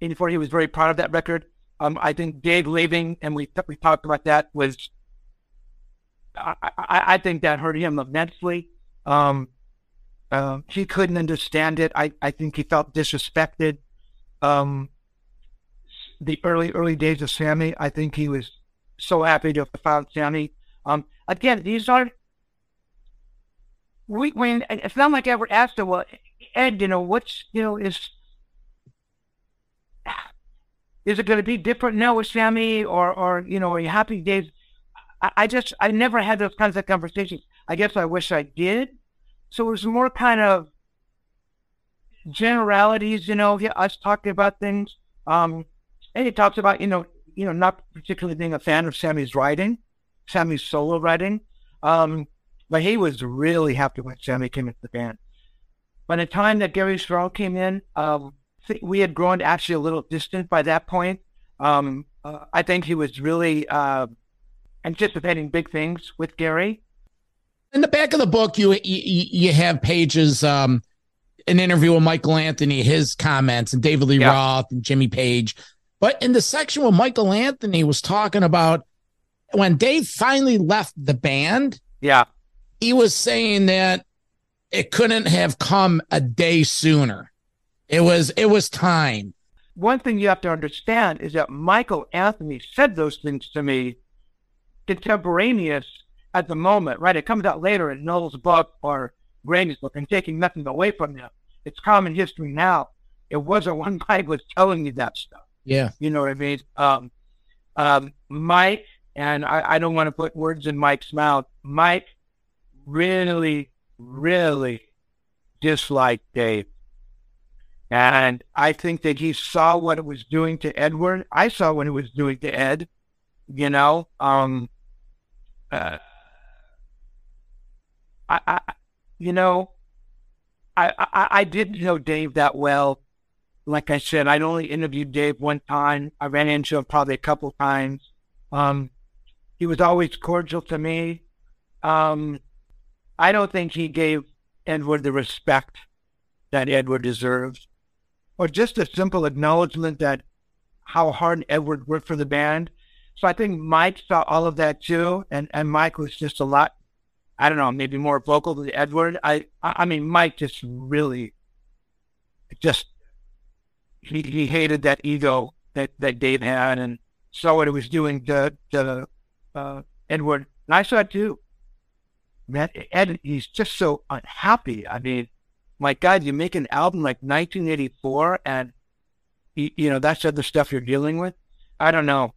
Speaker 2: 84, he was very proud of that record. Um, I think Dave leaving, and we we talked about that, was I, I, think that hurt him immensely. Um, uh, he couldn't understand it. I, I think he felt disrespected. Um, the early early days of Sammy, I think he was so happy to have found Sammy. Um, again, these are we when it's not like I ever asked him, well, Ed, you know, what's you know is is it going to be different now with Sammy, or or you know, are you happy days? I, just I never had those kinds of conversations. I guess I wish I did. So it was more kind of generalities, you know, us talking about things. Um, and he talks about, you know, you know, not particularly being a fan of Sammy's writing, Sammy's solo writing. Um, but he was really happy when Sammy came into the band. By the time that Gary Cherone came in, um, we had grown actually a little distant by that point. Um, uh, I think he was really uh, anticipating big things with Gary.
Speaker 4: In the back of the book, you you, you have pages, um, an interview with Michael Anthony, his comments, and David Lee yeah. Roth and Jimmy Page. But in the section where Michael Anthony was talking about when Dave finally left the band,
Speaker 2: yeah,
Speaker 4: he was saying that it couldn't have come a day sooner. It was it was time.
Speaker 2: One thing you have to understand is that Michael Anthony said those things to me contemporaneous at the moment, right? It comes out later in Noel's book or Graney's book and taking nothing away from them. It's common history now. It wasn't when Mike was telling me that stuff.
Speaker 4: Yeah.
Speaker 2: You know what I mean? Um, um, Mike, and I, I don't want to put words in Mike's mouth, Mike really, really disliked Dave. And I think that he saw what it was doing to Edward. I saw what it was doing to Ed, you know. Um, uh, I, I, you know, I, I, I didn't know Dave that well. Like I said, I'd only interviewed Dave one time. I ran into him probably a couple times. Um, he was always cordial to me. Um, I don't think he gave Edward the respect that Edward deserves, or just a simple acknowledgement that how hard Edward worked for the band. So I think Mike saw all of that too, and and Mike was just a lot, I don't know, maybe more vocal than Edward. I I mean, Mike just really, just he he hated that ego that that Dave had, and saw what it was doing to to uh, Edward, and I saw it too. Man, Ed, he's just so unhappy. I mean, my God, you make an album like 1984, and you, you know that's other stuff you're dealing with. I don't know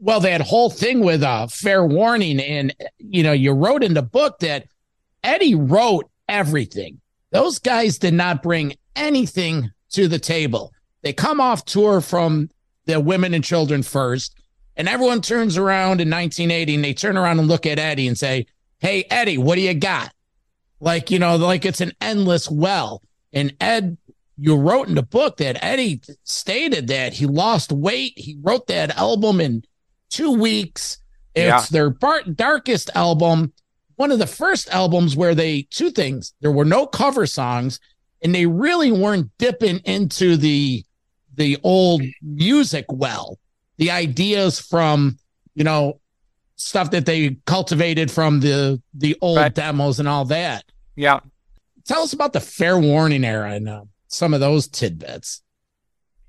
Speaker 4: well, that whole thing with uh, fair warning, and you know, you wrote in the book that Eddie wrote everything. Those guys did not bring anything to the table. They come off tour from the women and children first, and everyone turns around in 1980 and they turn around and look at Eddie and say, Hey, Eddie, what do you got? Like, you know, like it's an endless well. And Ed, you wrote in the book that Eddie stated that he lost weight. He wrote that album in two weeks. It's yeah. their bar- darkest album, one of the first albums where they two things. There were no cover songs, and they really weren't dipping into the the old music well. The ideas from you know stuff that they cultivated from the the old right. demos and all that.
Speaker 2: Yeah.
Speaker 4: Tell us about the fair warning era and uh, some of those tidbits.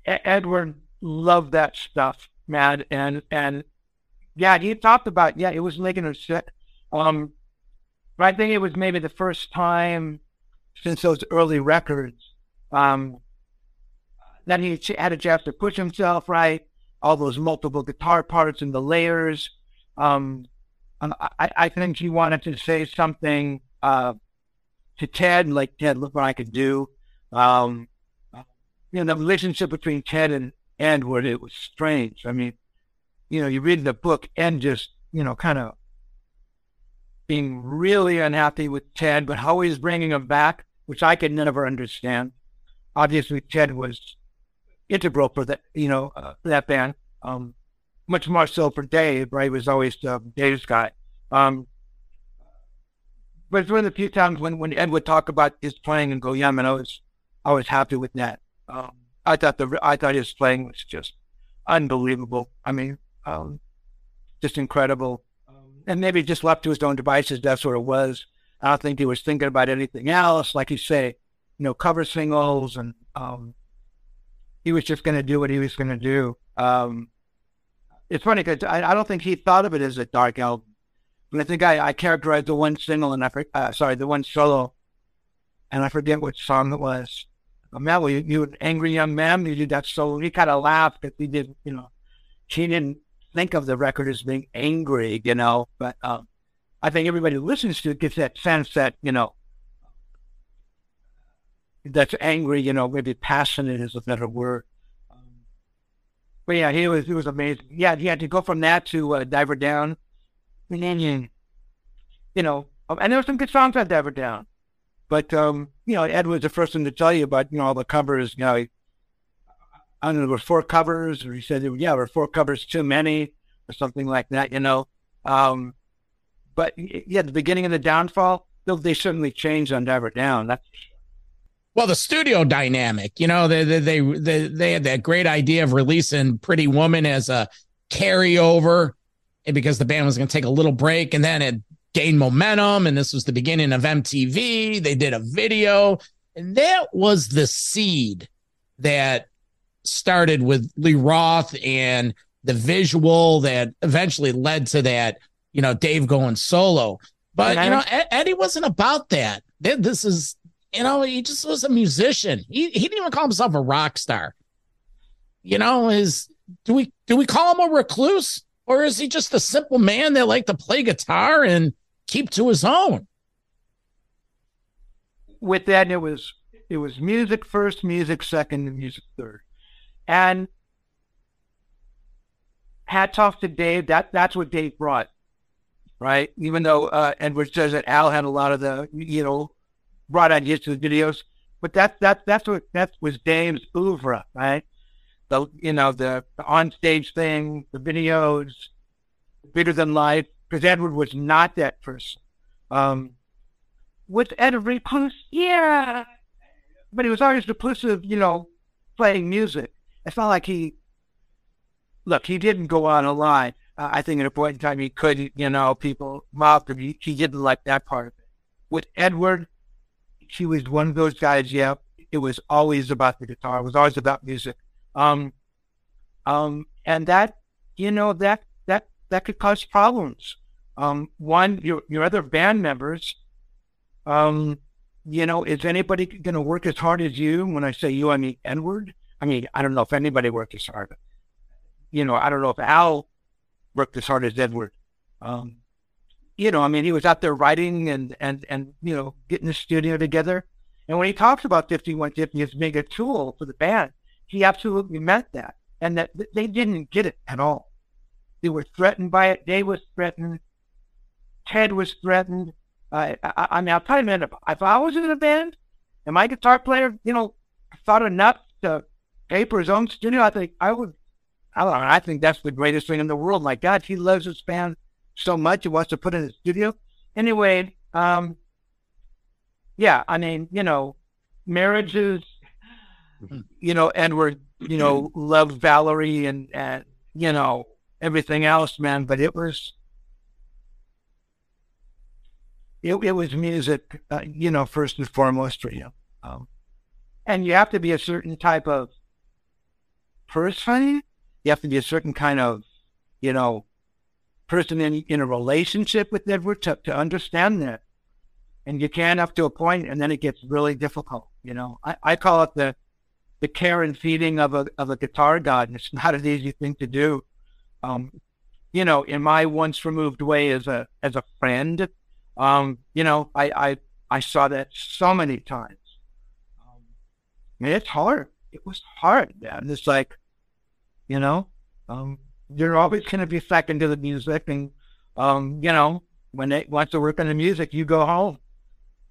Speaker 2: Edward loved that stuff, man, and and yeah, he talked about yeah, it was making a set. Um, I think it was maybe the first time since those early records um, that he had a chance to push himself right. All those multiple guitar parts and the layers. Um, I, I think he wanted to say something uh, to Ted, like Ted, look what I could do. Um, you know, the relationship between Ted and Edward, it was strange. I mean, you know, you read the book and just, you know, kind of being really unhappy with Ted, but always bringing him back, which I could never understand. Obviously, Ted was integral for that, you know, uh, that band. Um, much more so for Dave, right? He was always uh, Dave's guy. Um, but it's one of the few times when, when Ed would talk about his playing and go, yeah, man, I was, I was happy with that. Um, I thought the, I thought his playing was just unbelievable. I mean, um, just incredible. Um, and maybe just left to his own devices, that's what it was. I don't think he was thinking about anything else. Like you say, you know, cover singles, and um, he was just going to do what he was going to do. Um, it's funny because I, I, don't think he thought of it as a dark album. But I think I, I characterized the one single and I uh, sorry, the one solo, and I forget which song it was. Man, well, you, you an angry young man, you did that solo. He kind of laughed because he did, you know, he didn't think of the record as being angry, you know, but um, I think everybody who listens to it gets that sense that, you know, that's angry, you know, maybe passionate is a better word. Um, but yeah, he was, he was amazing. Yeah, he had to go from that to uh, Diver Down. And then, you know, um, and there were some good songs on Diver Down. But, um, you know, Ed was the first one to tell you about, you know, all the covers, you know, he, I don't know, there were four covers, or he said, yeah, there were four covers too many, or something like that, you know. Um, but yeah, the beginning of the downfall, they certainly changed on Diver Down. That's
Speaker 4: well, the studio dynamic, you know, they, they they they they had that great idea of releasing Pretty Woman as a carryover, because the band was going to take a little break, and then it gained momentum, and this was the beginning of MTV. They did a video, and that was the seed that started with Lee Roth and the visual that eventually led to that, you know, Dave going solo. But you know, Eddie wasn't about that. This is, you know, he just was a musician. He he didn't even call himself a rock star. You know, is do we do we call him a recluse or is he just a simple man that liked to play guitar and keep to his own?
Speaker 2: With that, it was it was music first, music second, and music third. And hats off to Dave. That that's what Dave brought, right? Even though uh, Edward says that Al had a lot of the you know brought ideas to the videos, but that that that's what that was Dave's oeuvre, right? The you know the, the on stage thing, the videos, bigger than life. Because Edward was not that person. Um, with Edward Recluse, yeah, but he was always reclusive, you know, playing music it's not like he, look, he didn't go on a line. Uh, I think at a point in time he could, you know, people mocked him. He, he didn't like that part of it. With Edward, he was one of those guys, yeah, it was always about the guitar. It was always about music. Um, um, and that, you know, that, that, that could cause problems. Um, one, your, your other band members, um, you know, is anybody going to work as hard as you? When I say you, I mean Edward. I mean, I don't know if anybody worked as hard. You know, I don't know if Al worked as hard as Edward. Um, you know, I mean, he was out there writing and, and, and, you know, getting the studio together. And when he talks about 5150 as being a tool for the band, he absolutely meant that. And that they didn't get it at all. They were threatened by it. Dave was threatened. Ted was threatened. I, I, mean, I'll tell you, man, if, if I was in a band and my guitar player, you know, thought enough to pay for his own studio, I think I would. I don't know. I think that's the greatest thing in the world. My God, he loves his band so much, he wants to put in his studio. Anyway, um, yeah, I mean, you know, marriages, you know, Edward, you know, loved Valerie and and you know everything else, man. But it was. It, it was music, uh, you know, first and foremost for you. Um, and you have to be a certain type of person. You have to be a certain kind of, you know, person in, in a relationship with Edward to, to understand that. And you can up to a point, and then it gets really difficult. You know, I, I call it the the care and feeding of a of a guitar god, and it's not an easy thing to do. Um, you know, in my once removed way as a as a friend, um, you know, I I I saw that so many times. Um, it's hard. It was hard, man. It's like you know, um, you're always going to be second to the music, and um, you know, when they want to work on the music, you go home,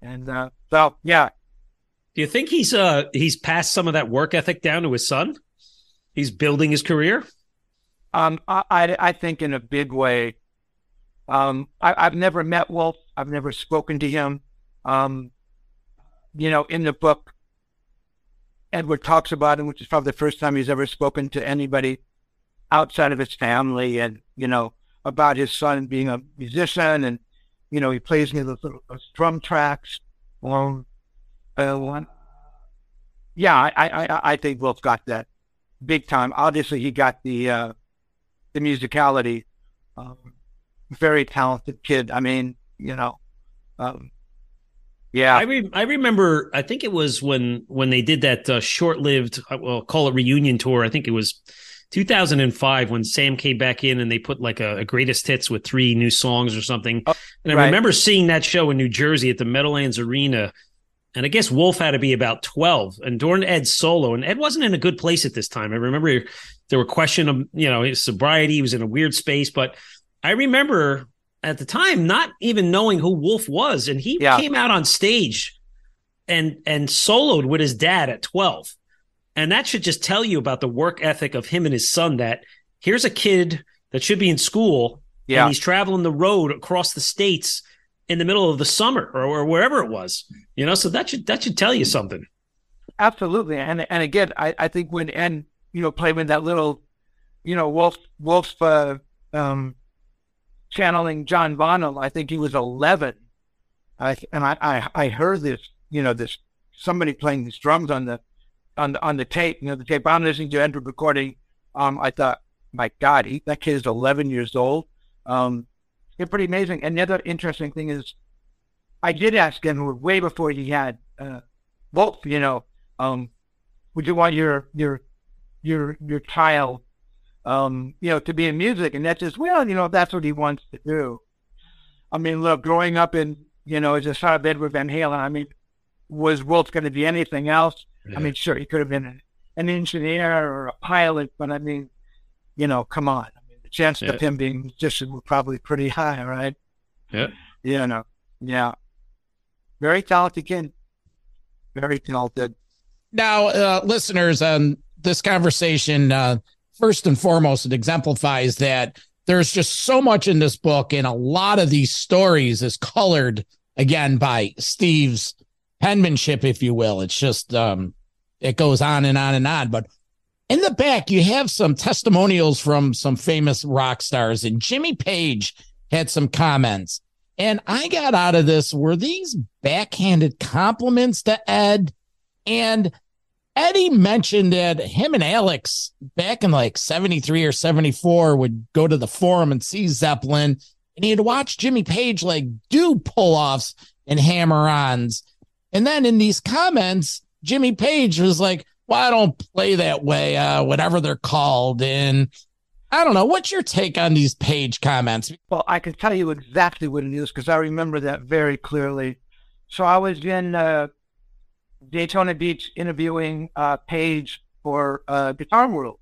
Speaker 2: and uh, so yeah.
Speaker 5: Do you think he's uh he's passed some of that work ethic down to his son? He's building his career.
Speaker 2: Um, I I, I think in a big way. Um, I, I've never met Wolf. I've never spoken to him. Um, you know, in the book, Edward talks about him, which is probably the first time he's ever spoken to anybody outside of his family and, you know, about his son being a musician. And, you know, he plays me those little those drum tracks. Um, uh, one. Yeah, I, I, I think Wolf got that big time. Obviously, he got the, uh, the musicality. Um, very talented kid. I mean, you know, um, yeah,
Speaker 5: I re- I remember. I think it was when when they did that uh, short lived, uh, well, call it reunion tour. I think it was 2005 when Sam came back in and they put like a, a greatest hits with three new songs or something.
Speaker 2: Oh,
Speaker 5: and I
Speaker 2: right.
Speaker 5: remember seeing that show in New Jersey at the Meadowlands Arena. And I guess Wolf had to be about 12 and during Ed's solo. And Ed wasn't in a good place at this time. I remember there were question of, you know, his sobriety. He was in a weird space. But I remember at the time not even knowing who Wolf was. And he
Speaker 2: Yeah.
Speaker 5: came out on stage and and soloed with his dad at 12 and that should just tell you about the work ethic of him and his son that here's a kid that should be in school
Speaker 2: Yeah.
Speaker 5: and he's traveling the road across the states in the middle of the summer or, or wherever it was you know so that should that should tell you something
Speaker 2: Absolutely, and and again, I, I think when and you know playing with that little, you know, Wolf Wolf uh, um, channeling John Bonham. I think he was eleven, I and I, I I heard this, you know, this somebody playing these drums on the on the on the tape. You know, the tape I'm listening to Andrew recording. Um, I thought, my God, he, that kid is 11 years old. Um, it's pretty amazing. And the other interesting thing is, I did ask him way before he had uh, Wolf. You know, um, would you want your your your your child um you know to be in music and that's just well you know if that's what he wants to do. I mean look growing up in you know as a son of edward van halen i mean was wolf going to be anything else? I mean sure he could have been an, an engineer or a pilot but i mean you know come on. I mean, the chances
Speaker 5: Yeah.
Speaker 2: of him being a musician were probably pretty high right?
Speaker 5: Yeah.
Speaker 2: You know yeah. Very talented kid. Very talented.
Speaker 4: Now, uh, listeners, um, this conversation, uh, first and foremost, it exemplifies that there's just so much in this book, and a lot of these stories is colored again by Steve's penmanship, if you will. It's just, um, it goes on and on and on. But in the back, you have some testimonials from some famous rock stars, and Jimmy Page had some comments. And I got out of this were these backhanded compliments to Ed? And Eddie mentioned that him and Alex back in like 73 or 74 would go to the forum and see Zeppelin and he had watched Jimmy Page like do pull offs and hammer ons. And then in these comments, Jimmy Page was like, well, I don't play that way, uh, whatever they're called. And I don't know. What's your take on these Page comments?
Speaker 2: Well, I can tell you exactly what it is because I remember that very clearly. So I was in uh, Daytona Beach interviewing uh, Page for uh, Guitar World,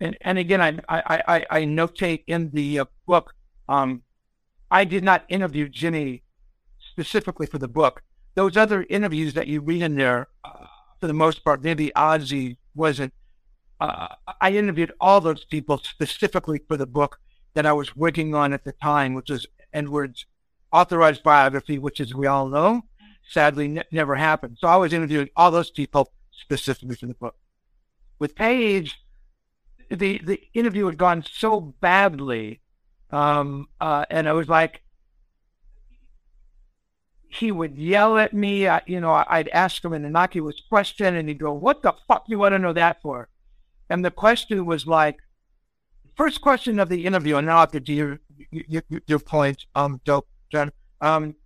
Speaker 2: and and again, I I I, I notate in the uh, book, um, I did not interview Jimmy specifically for the book. Those other interviews that you read in there, uh, for the most part, maybe Ozzy wasn't. Uh, I interviewed all those people specifically for the book that I was working on at the time, which was Edward's authorized biography, which, as we all know, sadly ne- never happened. So I was interviewing all those people specifically for the book. With Page, the the interview had gone so badly, um, uh, and I was like, he would yell at me. I, you know, I'd ask him an innocuous question, and he'd go, "What the fuck do you want to know that for?" And the question was like, first question of the interview, and now after to your your, your point, um, dope, John. Um,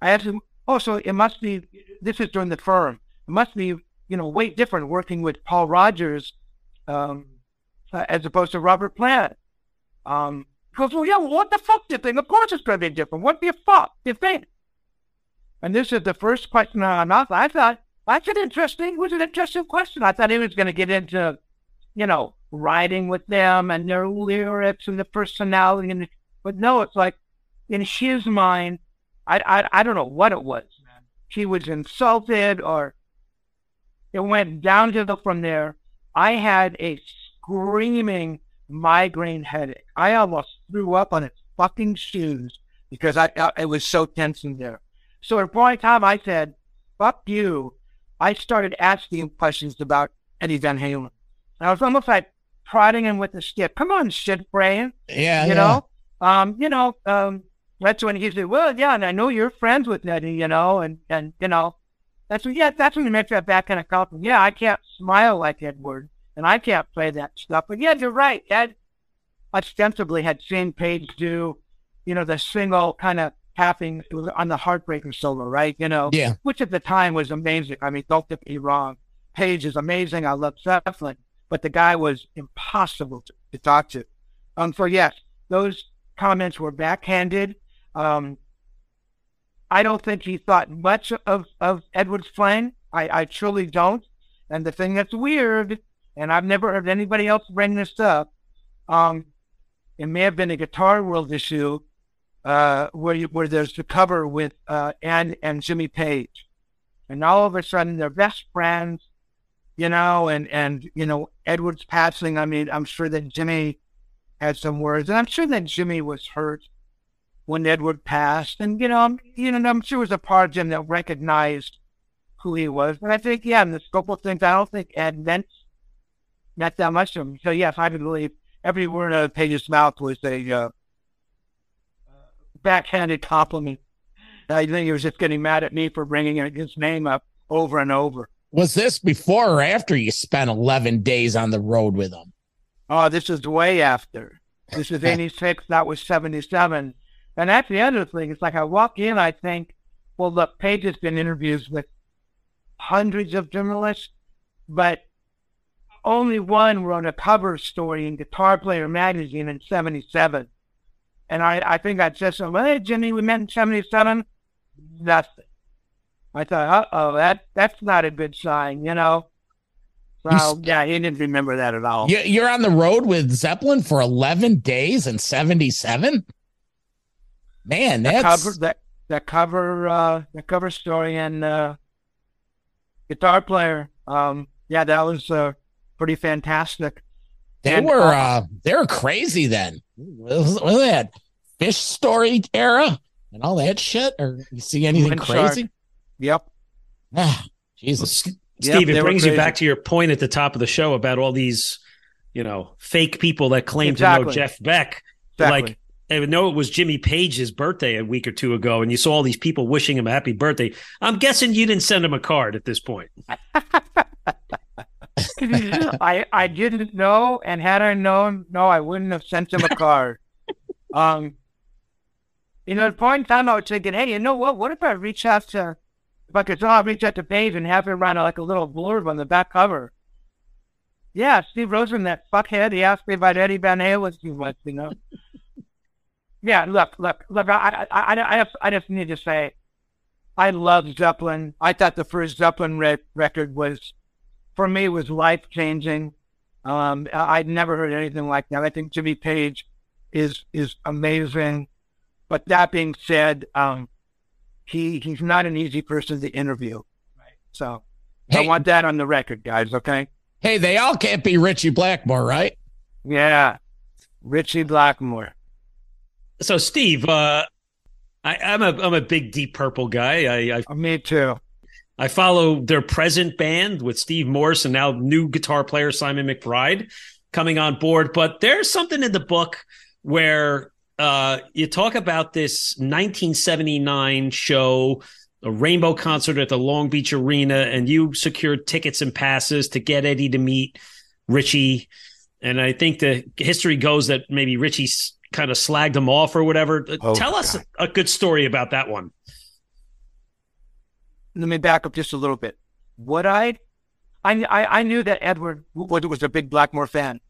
Speaker 2: I asked him, oh, so it must be. This is during the firm. It must be, you know, way different working with Paul Rodgers, um, uh, as opposed to Robert Plant. Um, goes, well, yeah, well, what the fuck do you think? Of course it's going to be different. What the fuck? Do you think? And this is the first question I asked. I thought that's an interesting, was an interesting question. I thought he was going to get into, you know, writing with them and their lyrics and the personality, and but no, it's like in his mind, I I, I don't know what it was. Man. He was insulted, or it went downhill from there. I had a screaming migraine headache. I almost threw up on his fucking shoes because I, I it was so tense in there. So at in time, I said, "Fuck you." I started asking questions about Eddie Van Halen. And I was almost like prodding him with a stick. Come on, shit brain.
Speaker 4: Yeah.
Speaker 2: you
Speaker 4: yeah.
Speaker 2: know, um, you know, um, that's when he said, "Well, yeah, and I know you're friends with Eddie, you know, and and you know, that's when yeah, that's when he makes that back kind of compliment. Yeah, I can't smile like Edward, and I can't play that stuff, but yeah, you're right. Ed ostensibly had seen Page do, you know, the single kind of tapping on the Heartbreaker solo, right? You know,
Speaker 4: Yeah.
Speaker 2: which at the time was amazing. I mean, don't get me wrong, Page is amazing. I love Zeppelin, but the guy was impossible to, to talk to. Um, so yes, those comments were backhanded. Um, I don't think he thought much of, of Edward's playing. I, I truly don't. And the thing that's weird, and I've never heard anybody else bring this up, um, it may have been a Guitar World issue uh, where you, where there's the cover with uh, Ann and Jimmy Page, and all of a sudden they're best friends, you know, and and you know Edward's passing. I mean, I'm sure that Jimmy had some words, and I'm sure that Jimmy was hurt when Edward passed, and you know, I'm, you know, I'm sure it was a part of him that recognized who he was. But I think, yeah, in the scope of things, I don't think Ed meant not that much to him. So yes, I believe every word out of Page's mouth was a uh, backhanded compliment. I think he was just getting mad at me for bringing his name up over and over.
Speaker 4: Was this before or after you spent 11 days on the road with him?
Speaker 2: Oh, this is way after. This is 86. that was 77. And that's the other thing. It's like I walk in, I think, well, look, Page has been interviews with hundreds of journalists, but only one wrote a cover story in Guitar Player magazine in 77. And I, I think I said something, hey, Jimmy, we met in 77. Nothing. I thought, uh-oh, that that's not a good sign, you know? So, yeah, he didn't remember that at all.
Speaker 4: You're on the road with Zeppelin for 11 days in 77? Man, that's...
Speaker 2: That cover, that, that cover, uh, that cover story and uh, guitar player, um, yeah, that was uh, pretty fantastic.
Speaker 4: They and, were uh, uh, they were crazy then. What was that fish story era and all that shit? Or you see anything crazy?
Speaker 2: Shark. Yep.
Speaker 4: Ah, Jesus.
Speaker 5: Steve, yep, it brings you back to your point at the top of the show about all these, you know, fake people that claim exactly. to know Jeff Beck. Exactly. Like I know it was Jimmy Page's birthday a week or two ago, and you saw all these people wishing him a happy birthday. I'm guessing you didn't send him a card at this point.
Speaker 2: I I didn't know, and had I known, no, I wouldn't have sent him a card. um, you know, at the point in time, I was thinking, hey, you know what? What if I reach out to, if I could somehow reach out to Page and have him write like a little blurb on the back cover? Yeah, Steve Rosen, that fuckhead, he asked me about Eddie Van Halen too much, you know. Yeah, look, look, look. I, I, I, I, just, I just need to say, I love Zeppelin. I thought the first Zeppelin re- record was for me was life changing. Um, I'd never heard anything like that. I think Jimmy Page is is amazing. But that being said, um, he he's not an easy person to interview. Right. So hey, I want that on the record, guys. Okay.
Speaker 4: Hey, they all can't be Ritchie Blackmore, right?
Speaker 2: Yeah, Ritchie Blackmore.
Speaker 5: So, Steve, uh, I, am a I'm a big Deep Purple guy. I,
Speaker 2: I me too.
Speaker 5: I follow their present band with Steve Morse and now new guitar player Simon McBride coming on board. But there's something in the book where uh, you talk about this 1979 show, a rainbow concert at the Long Beach Arena, and you secured tickets and passes to get Eddie to meet Ritchie. And I think the history goes that maybe Ritchie kind of slagged him off or whatever. Uh, oh, Tell us a good story about that one
Speaker 2: let me back up just a little bit. What I, I, I knew that Edward was, was a big Blackmore fan.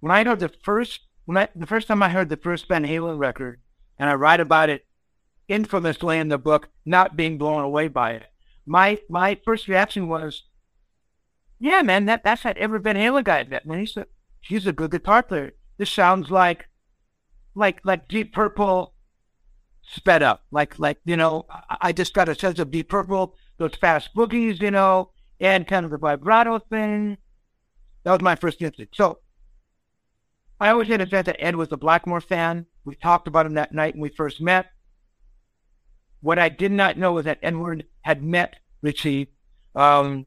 Speaker 2: When I heard the first, when I, the first time I heard the first Van Halen record, and I write about it infamously in the book, not being blown away by it, my my first reaction was, "Yeah, man, that that's that Edward Van Halen guy. That man, he's a he's a good guitar player. This sounds like, like like Deep Purple sped up. Like, like you know, I just got a sense of Deep Purple, those fast boogies, you know, and kind of the vibrato thing. That was my first instinct. So I always had a sense that Ed was a Blackmore fan. We talked about him that night when we first met. What I did not know was that Edward had met Ritchie um,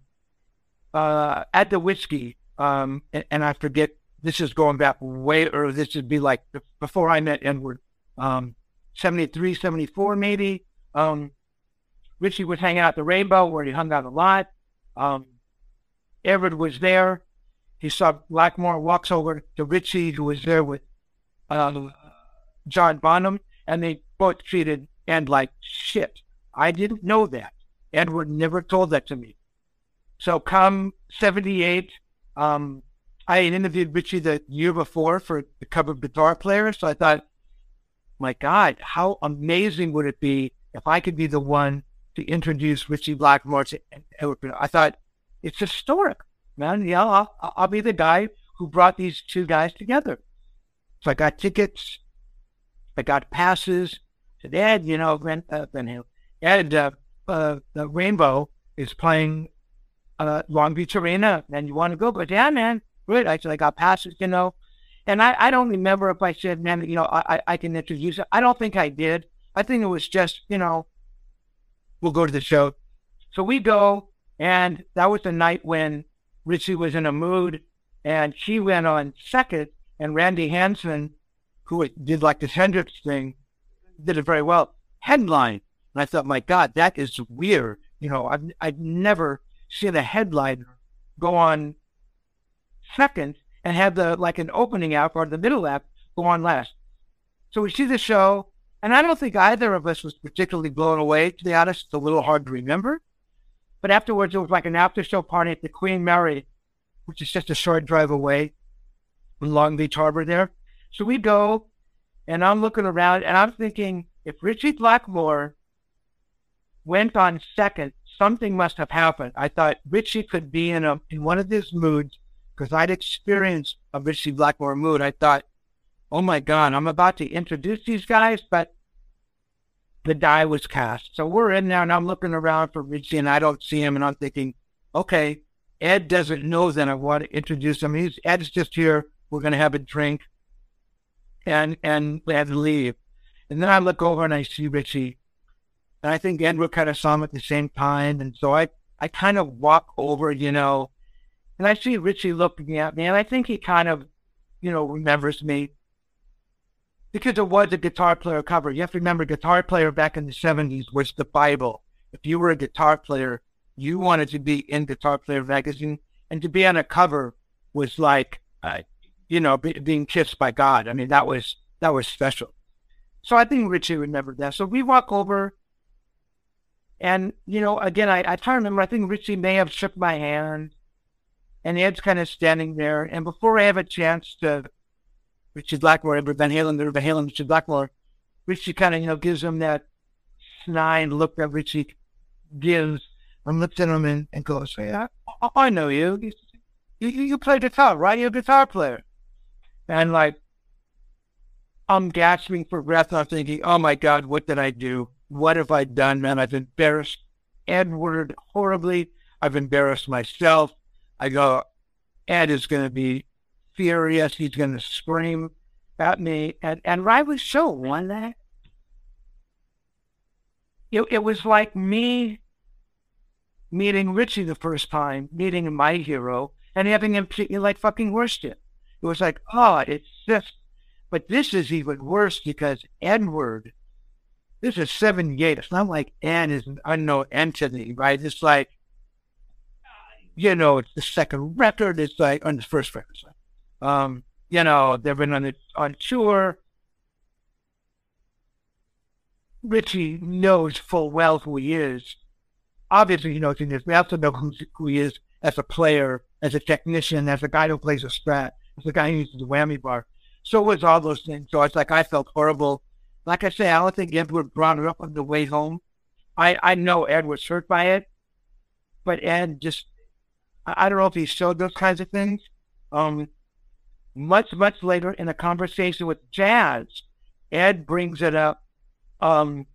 Speaker 2: uh, at the Whisky, um, and, and, I forget. This is going back way, or this would be like before I met Edward. Um, 73, 74 maybe. Um, Ritchie was hanging out at the Rainbow where he hung out a lot. Um, was there. He saw Blackmore walks over to Ritchie, who was there with uh, John Bonham, and they both treated Ed like shit. I didn't know that. Edward never told that to me. So come 78, um, I had interviewed Ritchie the year before for the cover of guitar player. So I thought, my God, how amazing would it be if I could be the one to introduce Ritchie Blackmore to Edward I thought it's historic, man. Yeah, I'll, I'll be the guy who brought these two guys together. So I got tickets, I got passes. Said, Ed, you know, Van, uh, Halen, Ed, uh, uh, the Rainbow is playing uh, Long Beach Arena, and you want to go? But yeah, man, great. I said I got passes, you know. And I, I don't remember if I said, man, you know, I, I can introduce it. I don't think I did. I think it was just, you know, we'll go to the show. So we go, and that was the night when Ritchie was in a mood, and she went on second, and Randy Hansen, who did like this Hendrix thing, did it very well. Headline, and I thought, my God, that is weird. You know, I've I've never seen a headliner go on second and have the like an opening act or the middle act go on last. So we see the show, and I don't think either of us was particularly blown away. To be honest, it's a little hard to remember. But afterwards, it was like an after-show party at the Queen Mary, which is just a short drive away in Long Beach Harbor there. So we go, and I'm looking around, and I'm thinking, if Ritchie Blackmore went on second, something must have happened. I thought Ritchie could be in a in one of these moods because I'd experienced a Ritchie Blackmore mood. I thought, oh my God, I'm about to introduce these guys, but the die was cast. So we're in there and I'm looking around for Ritchie and I don't see him and I'm thinking, okay, Ed doesn't know that I want to introduce him. He's Ed's just here. We're gonna have a drink and and we had to leave. And then I look over and I see Ritchie. And I think Edward kind of saw him at the same time. And so I, I kind of walk over, you know, and I see Ritchie looking at me, and I think he kind of, you know, remembers me because it was a guitar player cover. You have to remember, guitar player back in the 70s was the Bible. If you were a guitar player, you wanted to be in Guitar Player magazine, and to be on a cover was like, uh, you know, be, being kissed by God. I mean, that was that was special. So I think Ritchie remembered that. So we walk over, and you know, again, I, I try to remember. I think Ritchie may have shook my hand, and Ed's kind of standing there. And before I have a chance to, Ritchie Blackmore, Edward Van Halen, the Van Halen, Ritchie Blackmore, Ritchie kind of, you know, gives him that snide look that Ritchie gives and looks at him and, and goes, hey, I, I know you. You, you. you play guitar, right? You're a guitar player. And like, I'm gasping for breath. I'm thinking, oh my God, what did I do? What have I done, man? I've embarrassed Edward horribly. I've embarrassed myself. I go, Ed is going to be furious. He's going to scream at me. And, and was so one that it, it was like me meeting Ritchie the first time, meeting my hero, and having him treat me like fucking worsted. It was like, oh, it's just, but this is even worse because Edward, this is 78. It's not like N is an unknown entity, right? It's like, you know, it's the second record. It's like on the first record. Um, you know, they've been on the, on tour. Ritchie knows full well who he is. Obviously, he knows who he is. We also know who, who he is as a player, as a technician, as a guy who plays a Strat, as a guy who uses the whammy bar. So was all those things. So it's like I felt horrible. Like I say, I don't think Edward brought it up on the way home. I, I know Ed was hurt by it, but Ed just I don't know if he showed those kinds of things. Um, much, much later in a conversation with Jas, Ed brings it up. Um,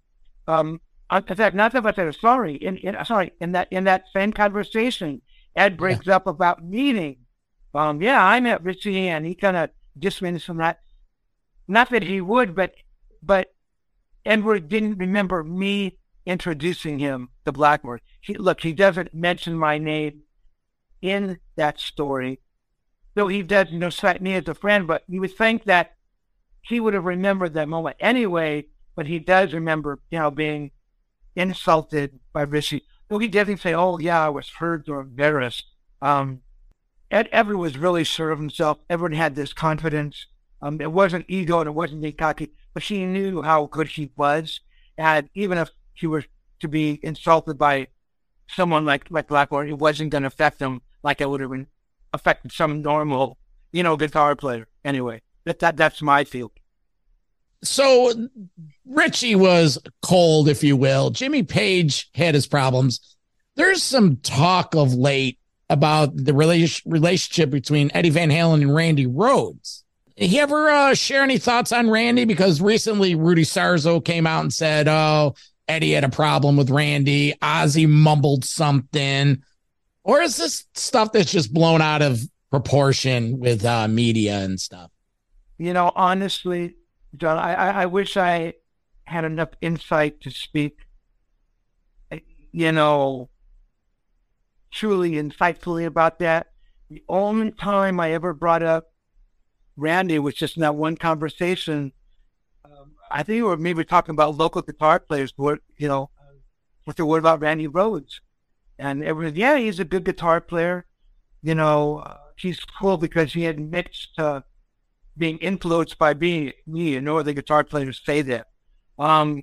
Speaker 2: um, in fact, not that I sorry, in, in, sorry, in that in that same conversation, Ed brings yeah. up about meeting. Um, yeah, I met Ritchie, and he kind of dismissed from that. Not that he would, but but Edward didn't remember me introducing him to Blackmore. He, look, he doesn't mention my name in that story. Though he does, you know, cite me as a friend, but you would think that he would have remembered that moment anyway, but he does remember, you know, being insulted by Ritchie. Though he doesn't say, oh, yeah, I was hurt or embarrassed. Um, Ed Everett was really sure of himself. Everyone had this confidence. Um, it wasn't ego and it wasn't cocky, but she knew how good he was. And even if he was to be insulted by someone like, like Blackmore, it wasn't going to affect him like it would have been affected some normal you know, guitar player. Anyway, that, that that's my field.
Speaker 4: So Ritchie was cold, if you will. Jimmy Page had his problems. There's some talk of late about the relationship between Eddie Van Halen and Randy Rhoads. He ever uh, share any thoughts on Randy? Because recently Rudy Sarzo came out and said, "Oh, Eddie had a problem with Randy. Ozzy mumbled something." Or is this stuff that's just blown out of proportion with uh, media and stuff?
Speaker 2: You know, honestly, John, I, I wish I had enough insight to speak, you know, truly insightfully about that. The only time I ever brought up Randy was just in that one conversation. Um, I think we were maybe talking about local guitar players, what you know, what the word about Randy Rhoads, and everyone, yeah, he's a good guitar player. You know, uh, he's cool because he admits to being influenced by me, me, and no other guitar players say that. Um,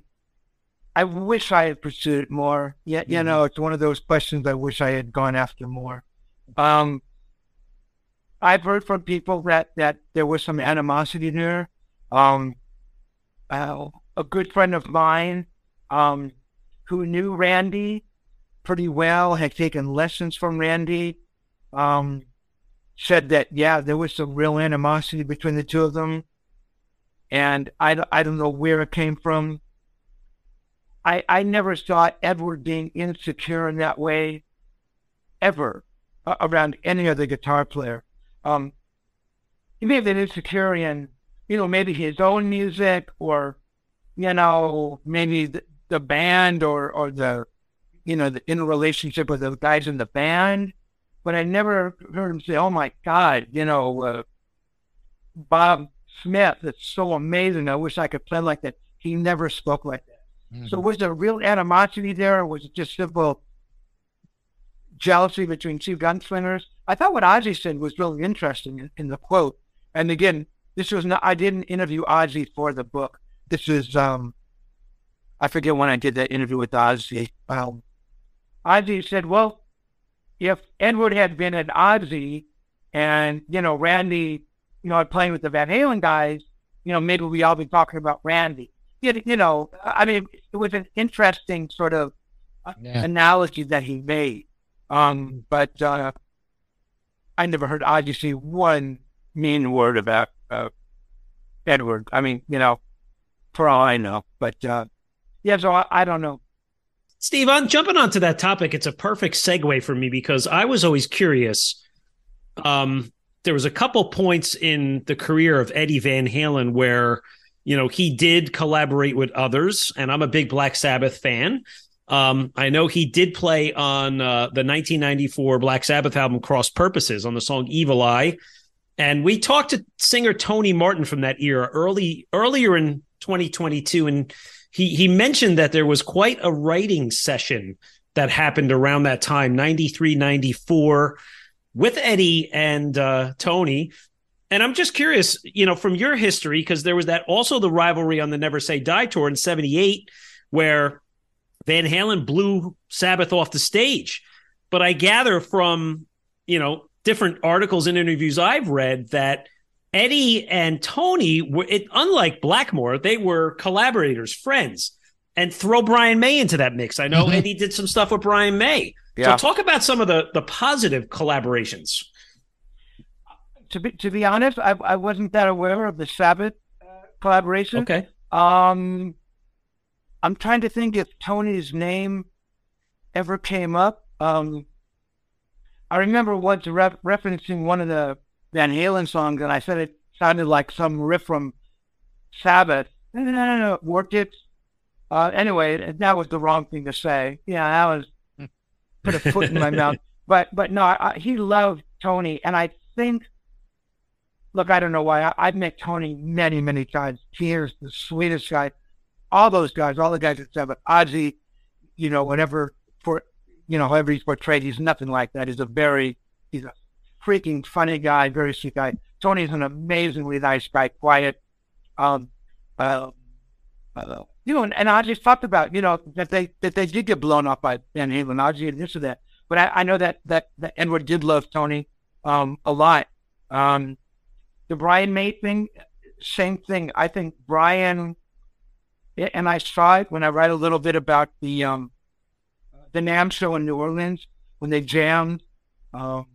Speaker 2: I wish I had pursued it more. Yeah, you mm-hmm. know, it's one of those questions I wish I had gone after more. Um, I've heard from people that that there was some animosity there. Um, uh, a good friend of mine, um, who knew Randy pretty well, had taken lessons from Randy, um, said that yeah, there was some real animosity between the two of them, and I I don't know where it came from. I, I never saw Edward being insecure in that way ever uh, around any other guitar player. Um, he may have been insecure in, you know, maybe his own music or, you know, maybe the, the band or, or the, you know, the in relationship with the guys in the band. But I never heard him say, oh my God, you know, uh, Bob Smith, it's so amazing. I wish I could play like that. He never spoke like that. Mm-hmm. So was there real animosity there, or was it just simple jealousy between two gunslingers? I thought what Ozzy said was really interesting in, in, the quote. And again, this was not, I didn't interview Ozzy for the book. This is, um, I forget when I did that interview with Ozzy. Um, Ozzy said, well, if Edward had been an Ozzy and, you know, Randy, you know, playing with the Van Halen guys, you know, maybe we all be talking about Randy you know, I mean, it was an interesting sort of uh, yeah. analogy that he made. Um, but uh, I never heard Ozzy say one mean word about uh, Edward. I mean, you know, for all I know. But uh, yeah, so I, I don't know.
Speaker 5: Steve, on jumping onto that topic, it's a perfect segue for me because I was always curious. Um, there was a couple points in the career of Eddie Van Halen where you know, he did collaborate with others, and I'm a big Black Sabbath fan. Um, I know he did play on uh, the 1994 Black Sabbath album Cross Purposes on the song Evil Eye. And we talked to singer Tony Martin from that era early earlier in 2022, and he he mentioned that there was quite a writing session that happened around that time, 93, 94, with Eddie and uh, Tony, and I'm just curious, you know, from your history, because there was that also the rivalry on the Never Say Die tour in 78, where Van Halen blew Sabbath off the stage. But I gather from, you know, different articles and interviews I've read that Eddie and Tony were, it, unlike Blackmore, they were collaborators, friends. And throw Brian May into that mix. I know mm-hmm. Eddie did some stuff with Brian May. Yeah. So talk about some of the the positive collaborations
Speaker 2: to be to be honest, I I wasn't that aware of the Sabbath uh, collaboration.
Speaker 5: Okay.
Speaker 2: Um, I'm trying to think if Tony's name ever came up. Um, I remember once re- referencing one of the Van Halen songs, and I said it sounded like some riff from Sabbath. No, no, no, no, worked it. Uh, anyway, that was the wrong thing to say. Yeah, that was put a foot in my mouth. But but no, I, he loved Tony, and I think look, I don't know why. I, have met Tony many, many times. He is the sweetest guy. All those guys, all the guys said, but Ozzy, you know, whatever for, you know, however he's portrayed, he's nothing like that. He's a very, he's a freaking funny guy, very sweet guy. Tony's an amazingly nice guy, quiet. Um, uh, uh, you know, and, and I just talked about, you know, that they that they did get blown up by Van Halen, Ozzy, and this or that. But I, I know that that that Edward did love Tony um, a lot. Um, the Brian May thing, same thing. I think Brian, and I saw it when I write a little bit about the um, the NAMM show in New Orleans when they jammed, um,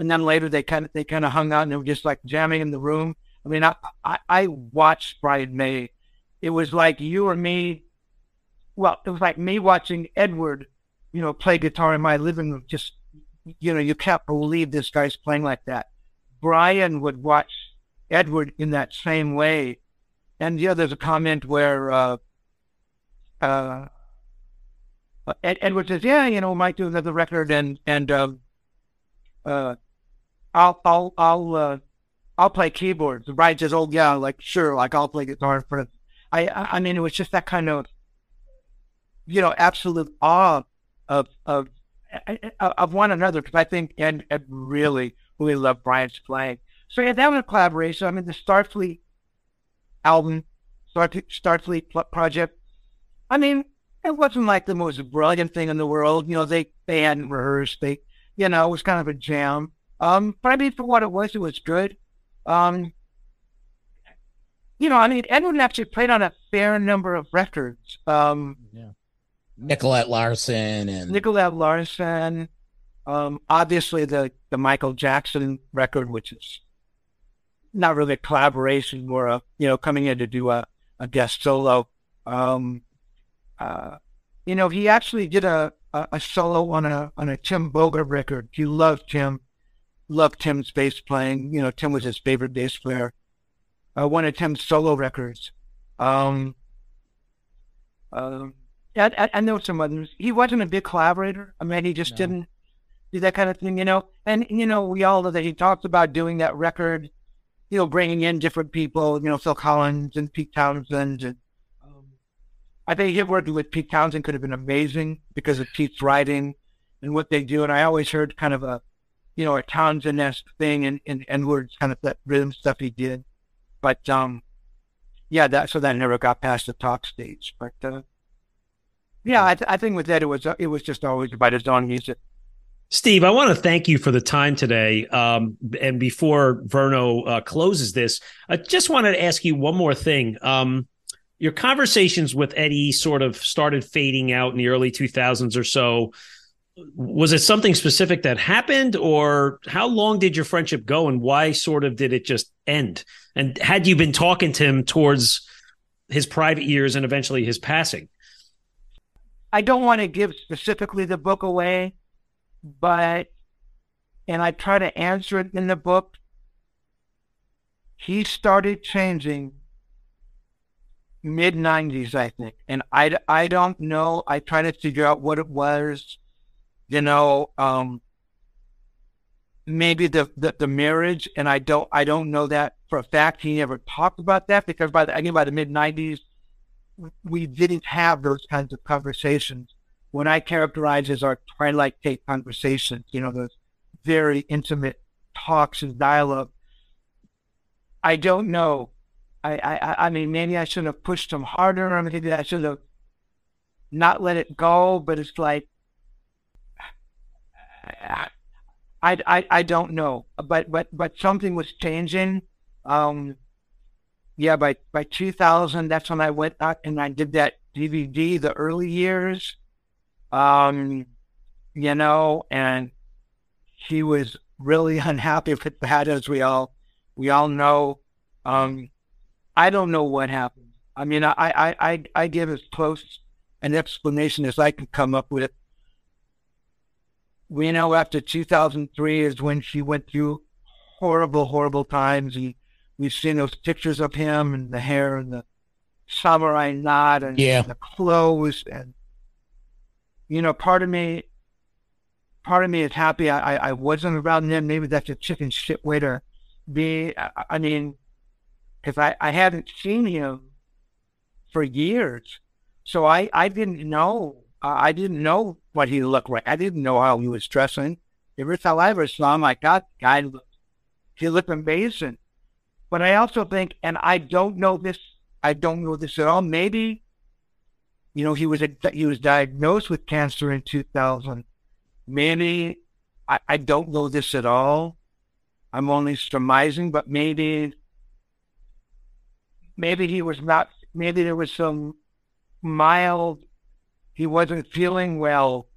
Speaker 2: and then later they kind of they kind of hung out and they were just like jamming in the room. I mean, I, I I watched Brian May. It was like you or me. Well, it was like me watching Edward, you know, play guitar in my living room. Just you know, you can't believe this guy's playing like that. Brian would watch Edward in that same way. And yeah, there's a comment where uh, uh, Ed, Edward says, "Yeah, you know, might do another record, and and um, uh, I'll I'll I'll uh, I'll play keyboards." And Brian says, "Oh yeah, like sure, like I'll play guitar for." I I mean, it was just that kind of, you know, absolute awe of of of one another because I think and Ed really really loved Brian's playing. So yeah, that was a collaboration. I mean, the Starfleet album, Starfleet project. I mean, it wasn't like the most brilliant thing in the world. You know, they they hadn't rehearsed. They, you know, it was kind of a jam. Um, but I mean, for what it was, it was good. Um, you know, I mean, Edwin actually played on a fair number of records. Um,
Speaker 4: yeah. Nicolette Larson and
Speaker 2: Nicolette Larson. Um, obviously the the Michael Jackson record, which is not really a collaboration, more a you know coming in to do a, a guest solo. Um, uh, you know, he actually did a, a, a, solo on a on a Tim Bogert record. He loved Tim, loved Tim's bass playing. You know, Tim was his favorite bass player. Uh, one of Tim's solo records. Um, and there were some others. He wasn't a big collaborator. I mean, he just no. didn't do that kind of thing, you know. And you know, we all know that he talked about doing that record, you know, bringing in different people, you know, Phil Collins and Pete Townshend. And, um, I think him working with Pete Townshend could have been amazing because of Pete's writing and what they do. And I always heard kind of a, you know, a Townshend-esque thing and in words, kind of that rhythm stuff he did. But um, yeah, that so that never got past the talk stage. But uh, yeah, I, th- I think with that it was uh, it was just always about his own music.
Speaker 5: Steve, I want to thank you for the time today. Um, and before Verno uh, closes this, I just wanted to ask you one more thing. Um, your conversations with Eddie sort of started fading out in the early 2000s or so. Was it something specific that happened, or how long did your friendship go, and why sort of did it just end? And had you been talking to him towards his private years and eventually his passing?
Speaker 2: I don't want to give specifically the book away but and I try to answer it in the book. He started changing mid 90s, I think. And I, I don't know. I try to figure out what it was. You know, um, maybe the, the, the marriage, and I don't I don't know that for a fact. He never talked about that because by the again by the mid 90s, we didn't have those kinds of conversations what I characterize as our twilight tape conversations, you know, those very intimate talks and dialogue. I don't know. I, I, I mean, maybe I should have pushed him harder, or maybe I should have not let it go. But it's like, I, I, I don't know. But, but, but something was changing. Um, yeah, by by 2000, that's when I went out and I did that DVD, the early years, um, you know, and she was really unhappy with that, as we all we all know. Um, I don't know what happened. I mean, I I I, I give as close an explanation as I can come up with. We know after 2003 is when she went through horrible, horrible times. He, we've seen those pictures of him and the hair and the samurai knot and
Speaker 4: yeah.
Speaker 2: the clothes and you know, part of me, part of me is happy I, I, wasn't around then. Maybe that's a chicken shit way to be. I, I mean, because I, I hadn't seen him for years. So I, I didn't know. I didn't know what he looked like. I didn't know how he was dressing. Every time I ever saw him, like, God, the guy he looked amazing. But I also think, and I don't know this, I don't know this at all. Maybe you know, he was a, he was diagnosed with cancer in 2000. Manny, I, I don't know this at all, I'm only surmising, but maybe, maybe he was not, maybe there was some mild, he wasn't feeling well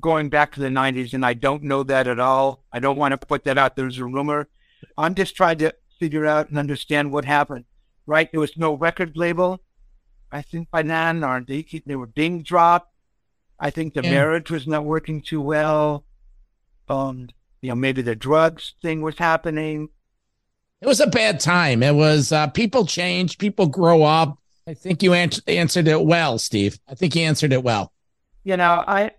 Speaker 2: going back to the 90s, and I don't know that at all. I don't want to put that out. There's a rumor. I'm just trying to figure out and understand what happened, right? There was no record label, I think, by then, or they, they were being dropped. I think the yeah. marriage was not working too well. Um, you know, maybe the drugs thing was happening.
Speaker 4: It was a bad time. It was uh, people change, people grow up. I think you an- answered it well, Steve. I think you answered it well.
Speaker 2: You know, I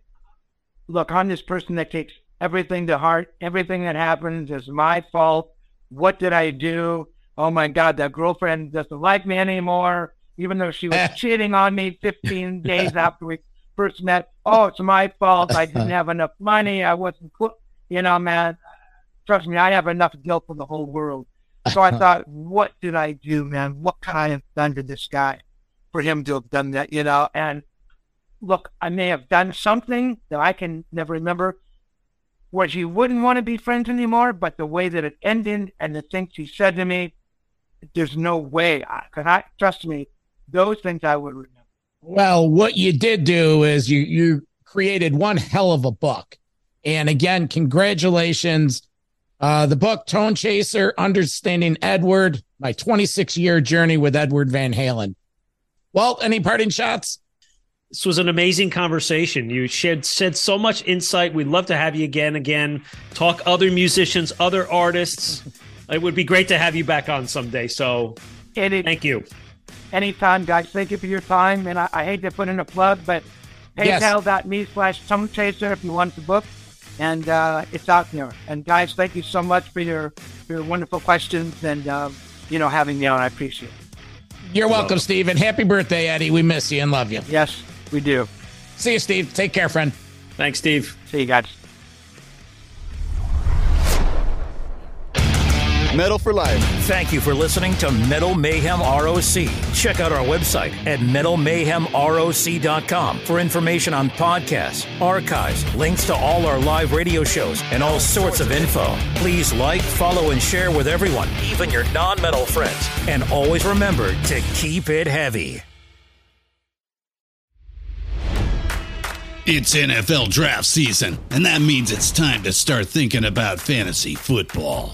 Speaker 2: look, I'm this person that takes everything to heart. Everything that happens is my fault. What did I do? Oh my God, that girlfriend doesn't like me anymore, even though she was cheating on me 15 days after we first met. Oh, it's my fault. I didn't have enough money. I wasn't, you know, man. Trust me, I have enough guilt for the whole world. So I thought, what did I do, man? What could I have done to this guy for him to have done that, you know? And look, I may have done something that I can never remember where she wouldn't want to be friends anymore, but the way that it ended and the things she said to me, there's no way. Because I, trust me, those things I would remember.
Speaker 4: Well, what you did do is you you created one hell of a book, and again, congratulations. Uh, the book Tone Chaser: Understanding Edward, my 26 year journey with Edward Van Halen. Well, any parting shots?
Speaker 5: This was an amazing conversation. You shared said so much insight. We'd love to have you again, again, talk other musicians, other artists. it would be great to have you back on someday. So Any, thank you.
Speaker 2: Anytime, guys. Thank you for your time. And I, I hate to put in a plug, but paypal.me slash Tone Chaser if you want the book. And uh, it's out there. And guys, thank you so much for your for your wonderful questions and uh, you know having me on. I appreciate it.
Speaker 4: You're welcome, Steve. And happy birthday, Eddie. We miss you and love you.
Speaker 2: Yes. We do.
Speaker 4: See you, Steve. Take care, friend.
Speaker 5: Thanks, Steve.
Speaker 2: See you guys.
Speaker 6: Metal for Life.
Speaker 3: Thank you for listening to Metal Mayhem ROC. Check out our website at metalmayhemroc.com for information on podcasts, archives, links to all our live radio shows, and all sorts of info. Please like, follow, and share with everyone, even your non metal friends. And always remember to keep it heavy.
Speaker 7: It's NFL draft season, and that means it's time to start thinking about fantasy football.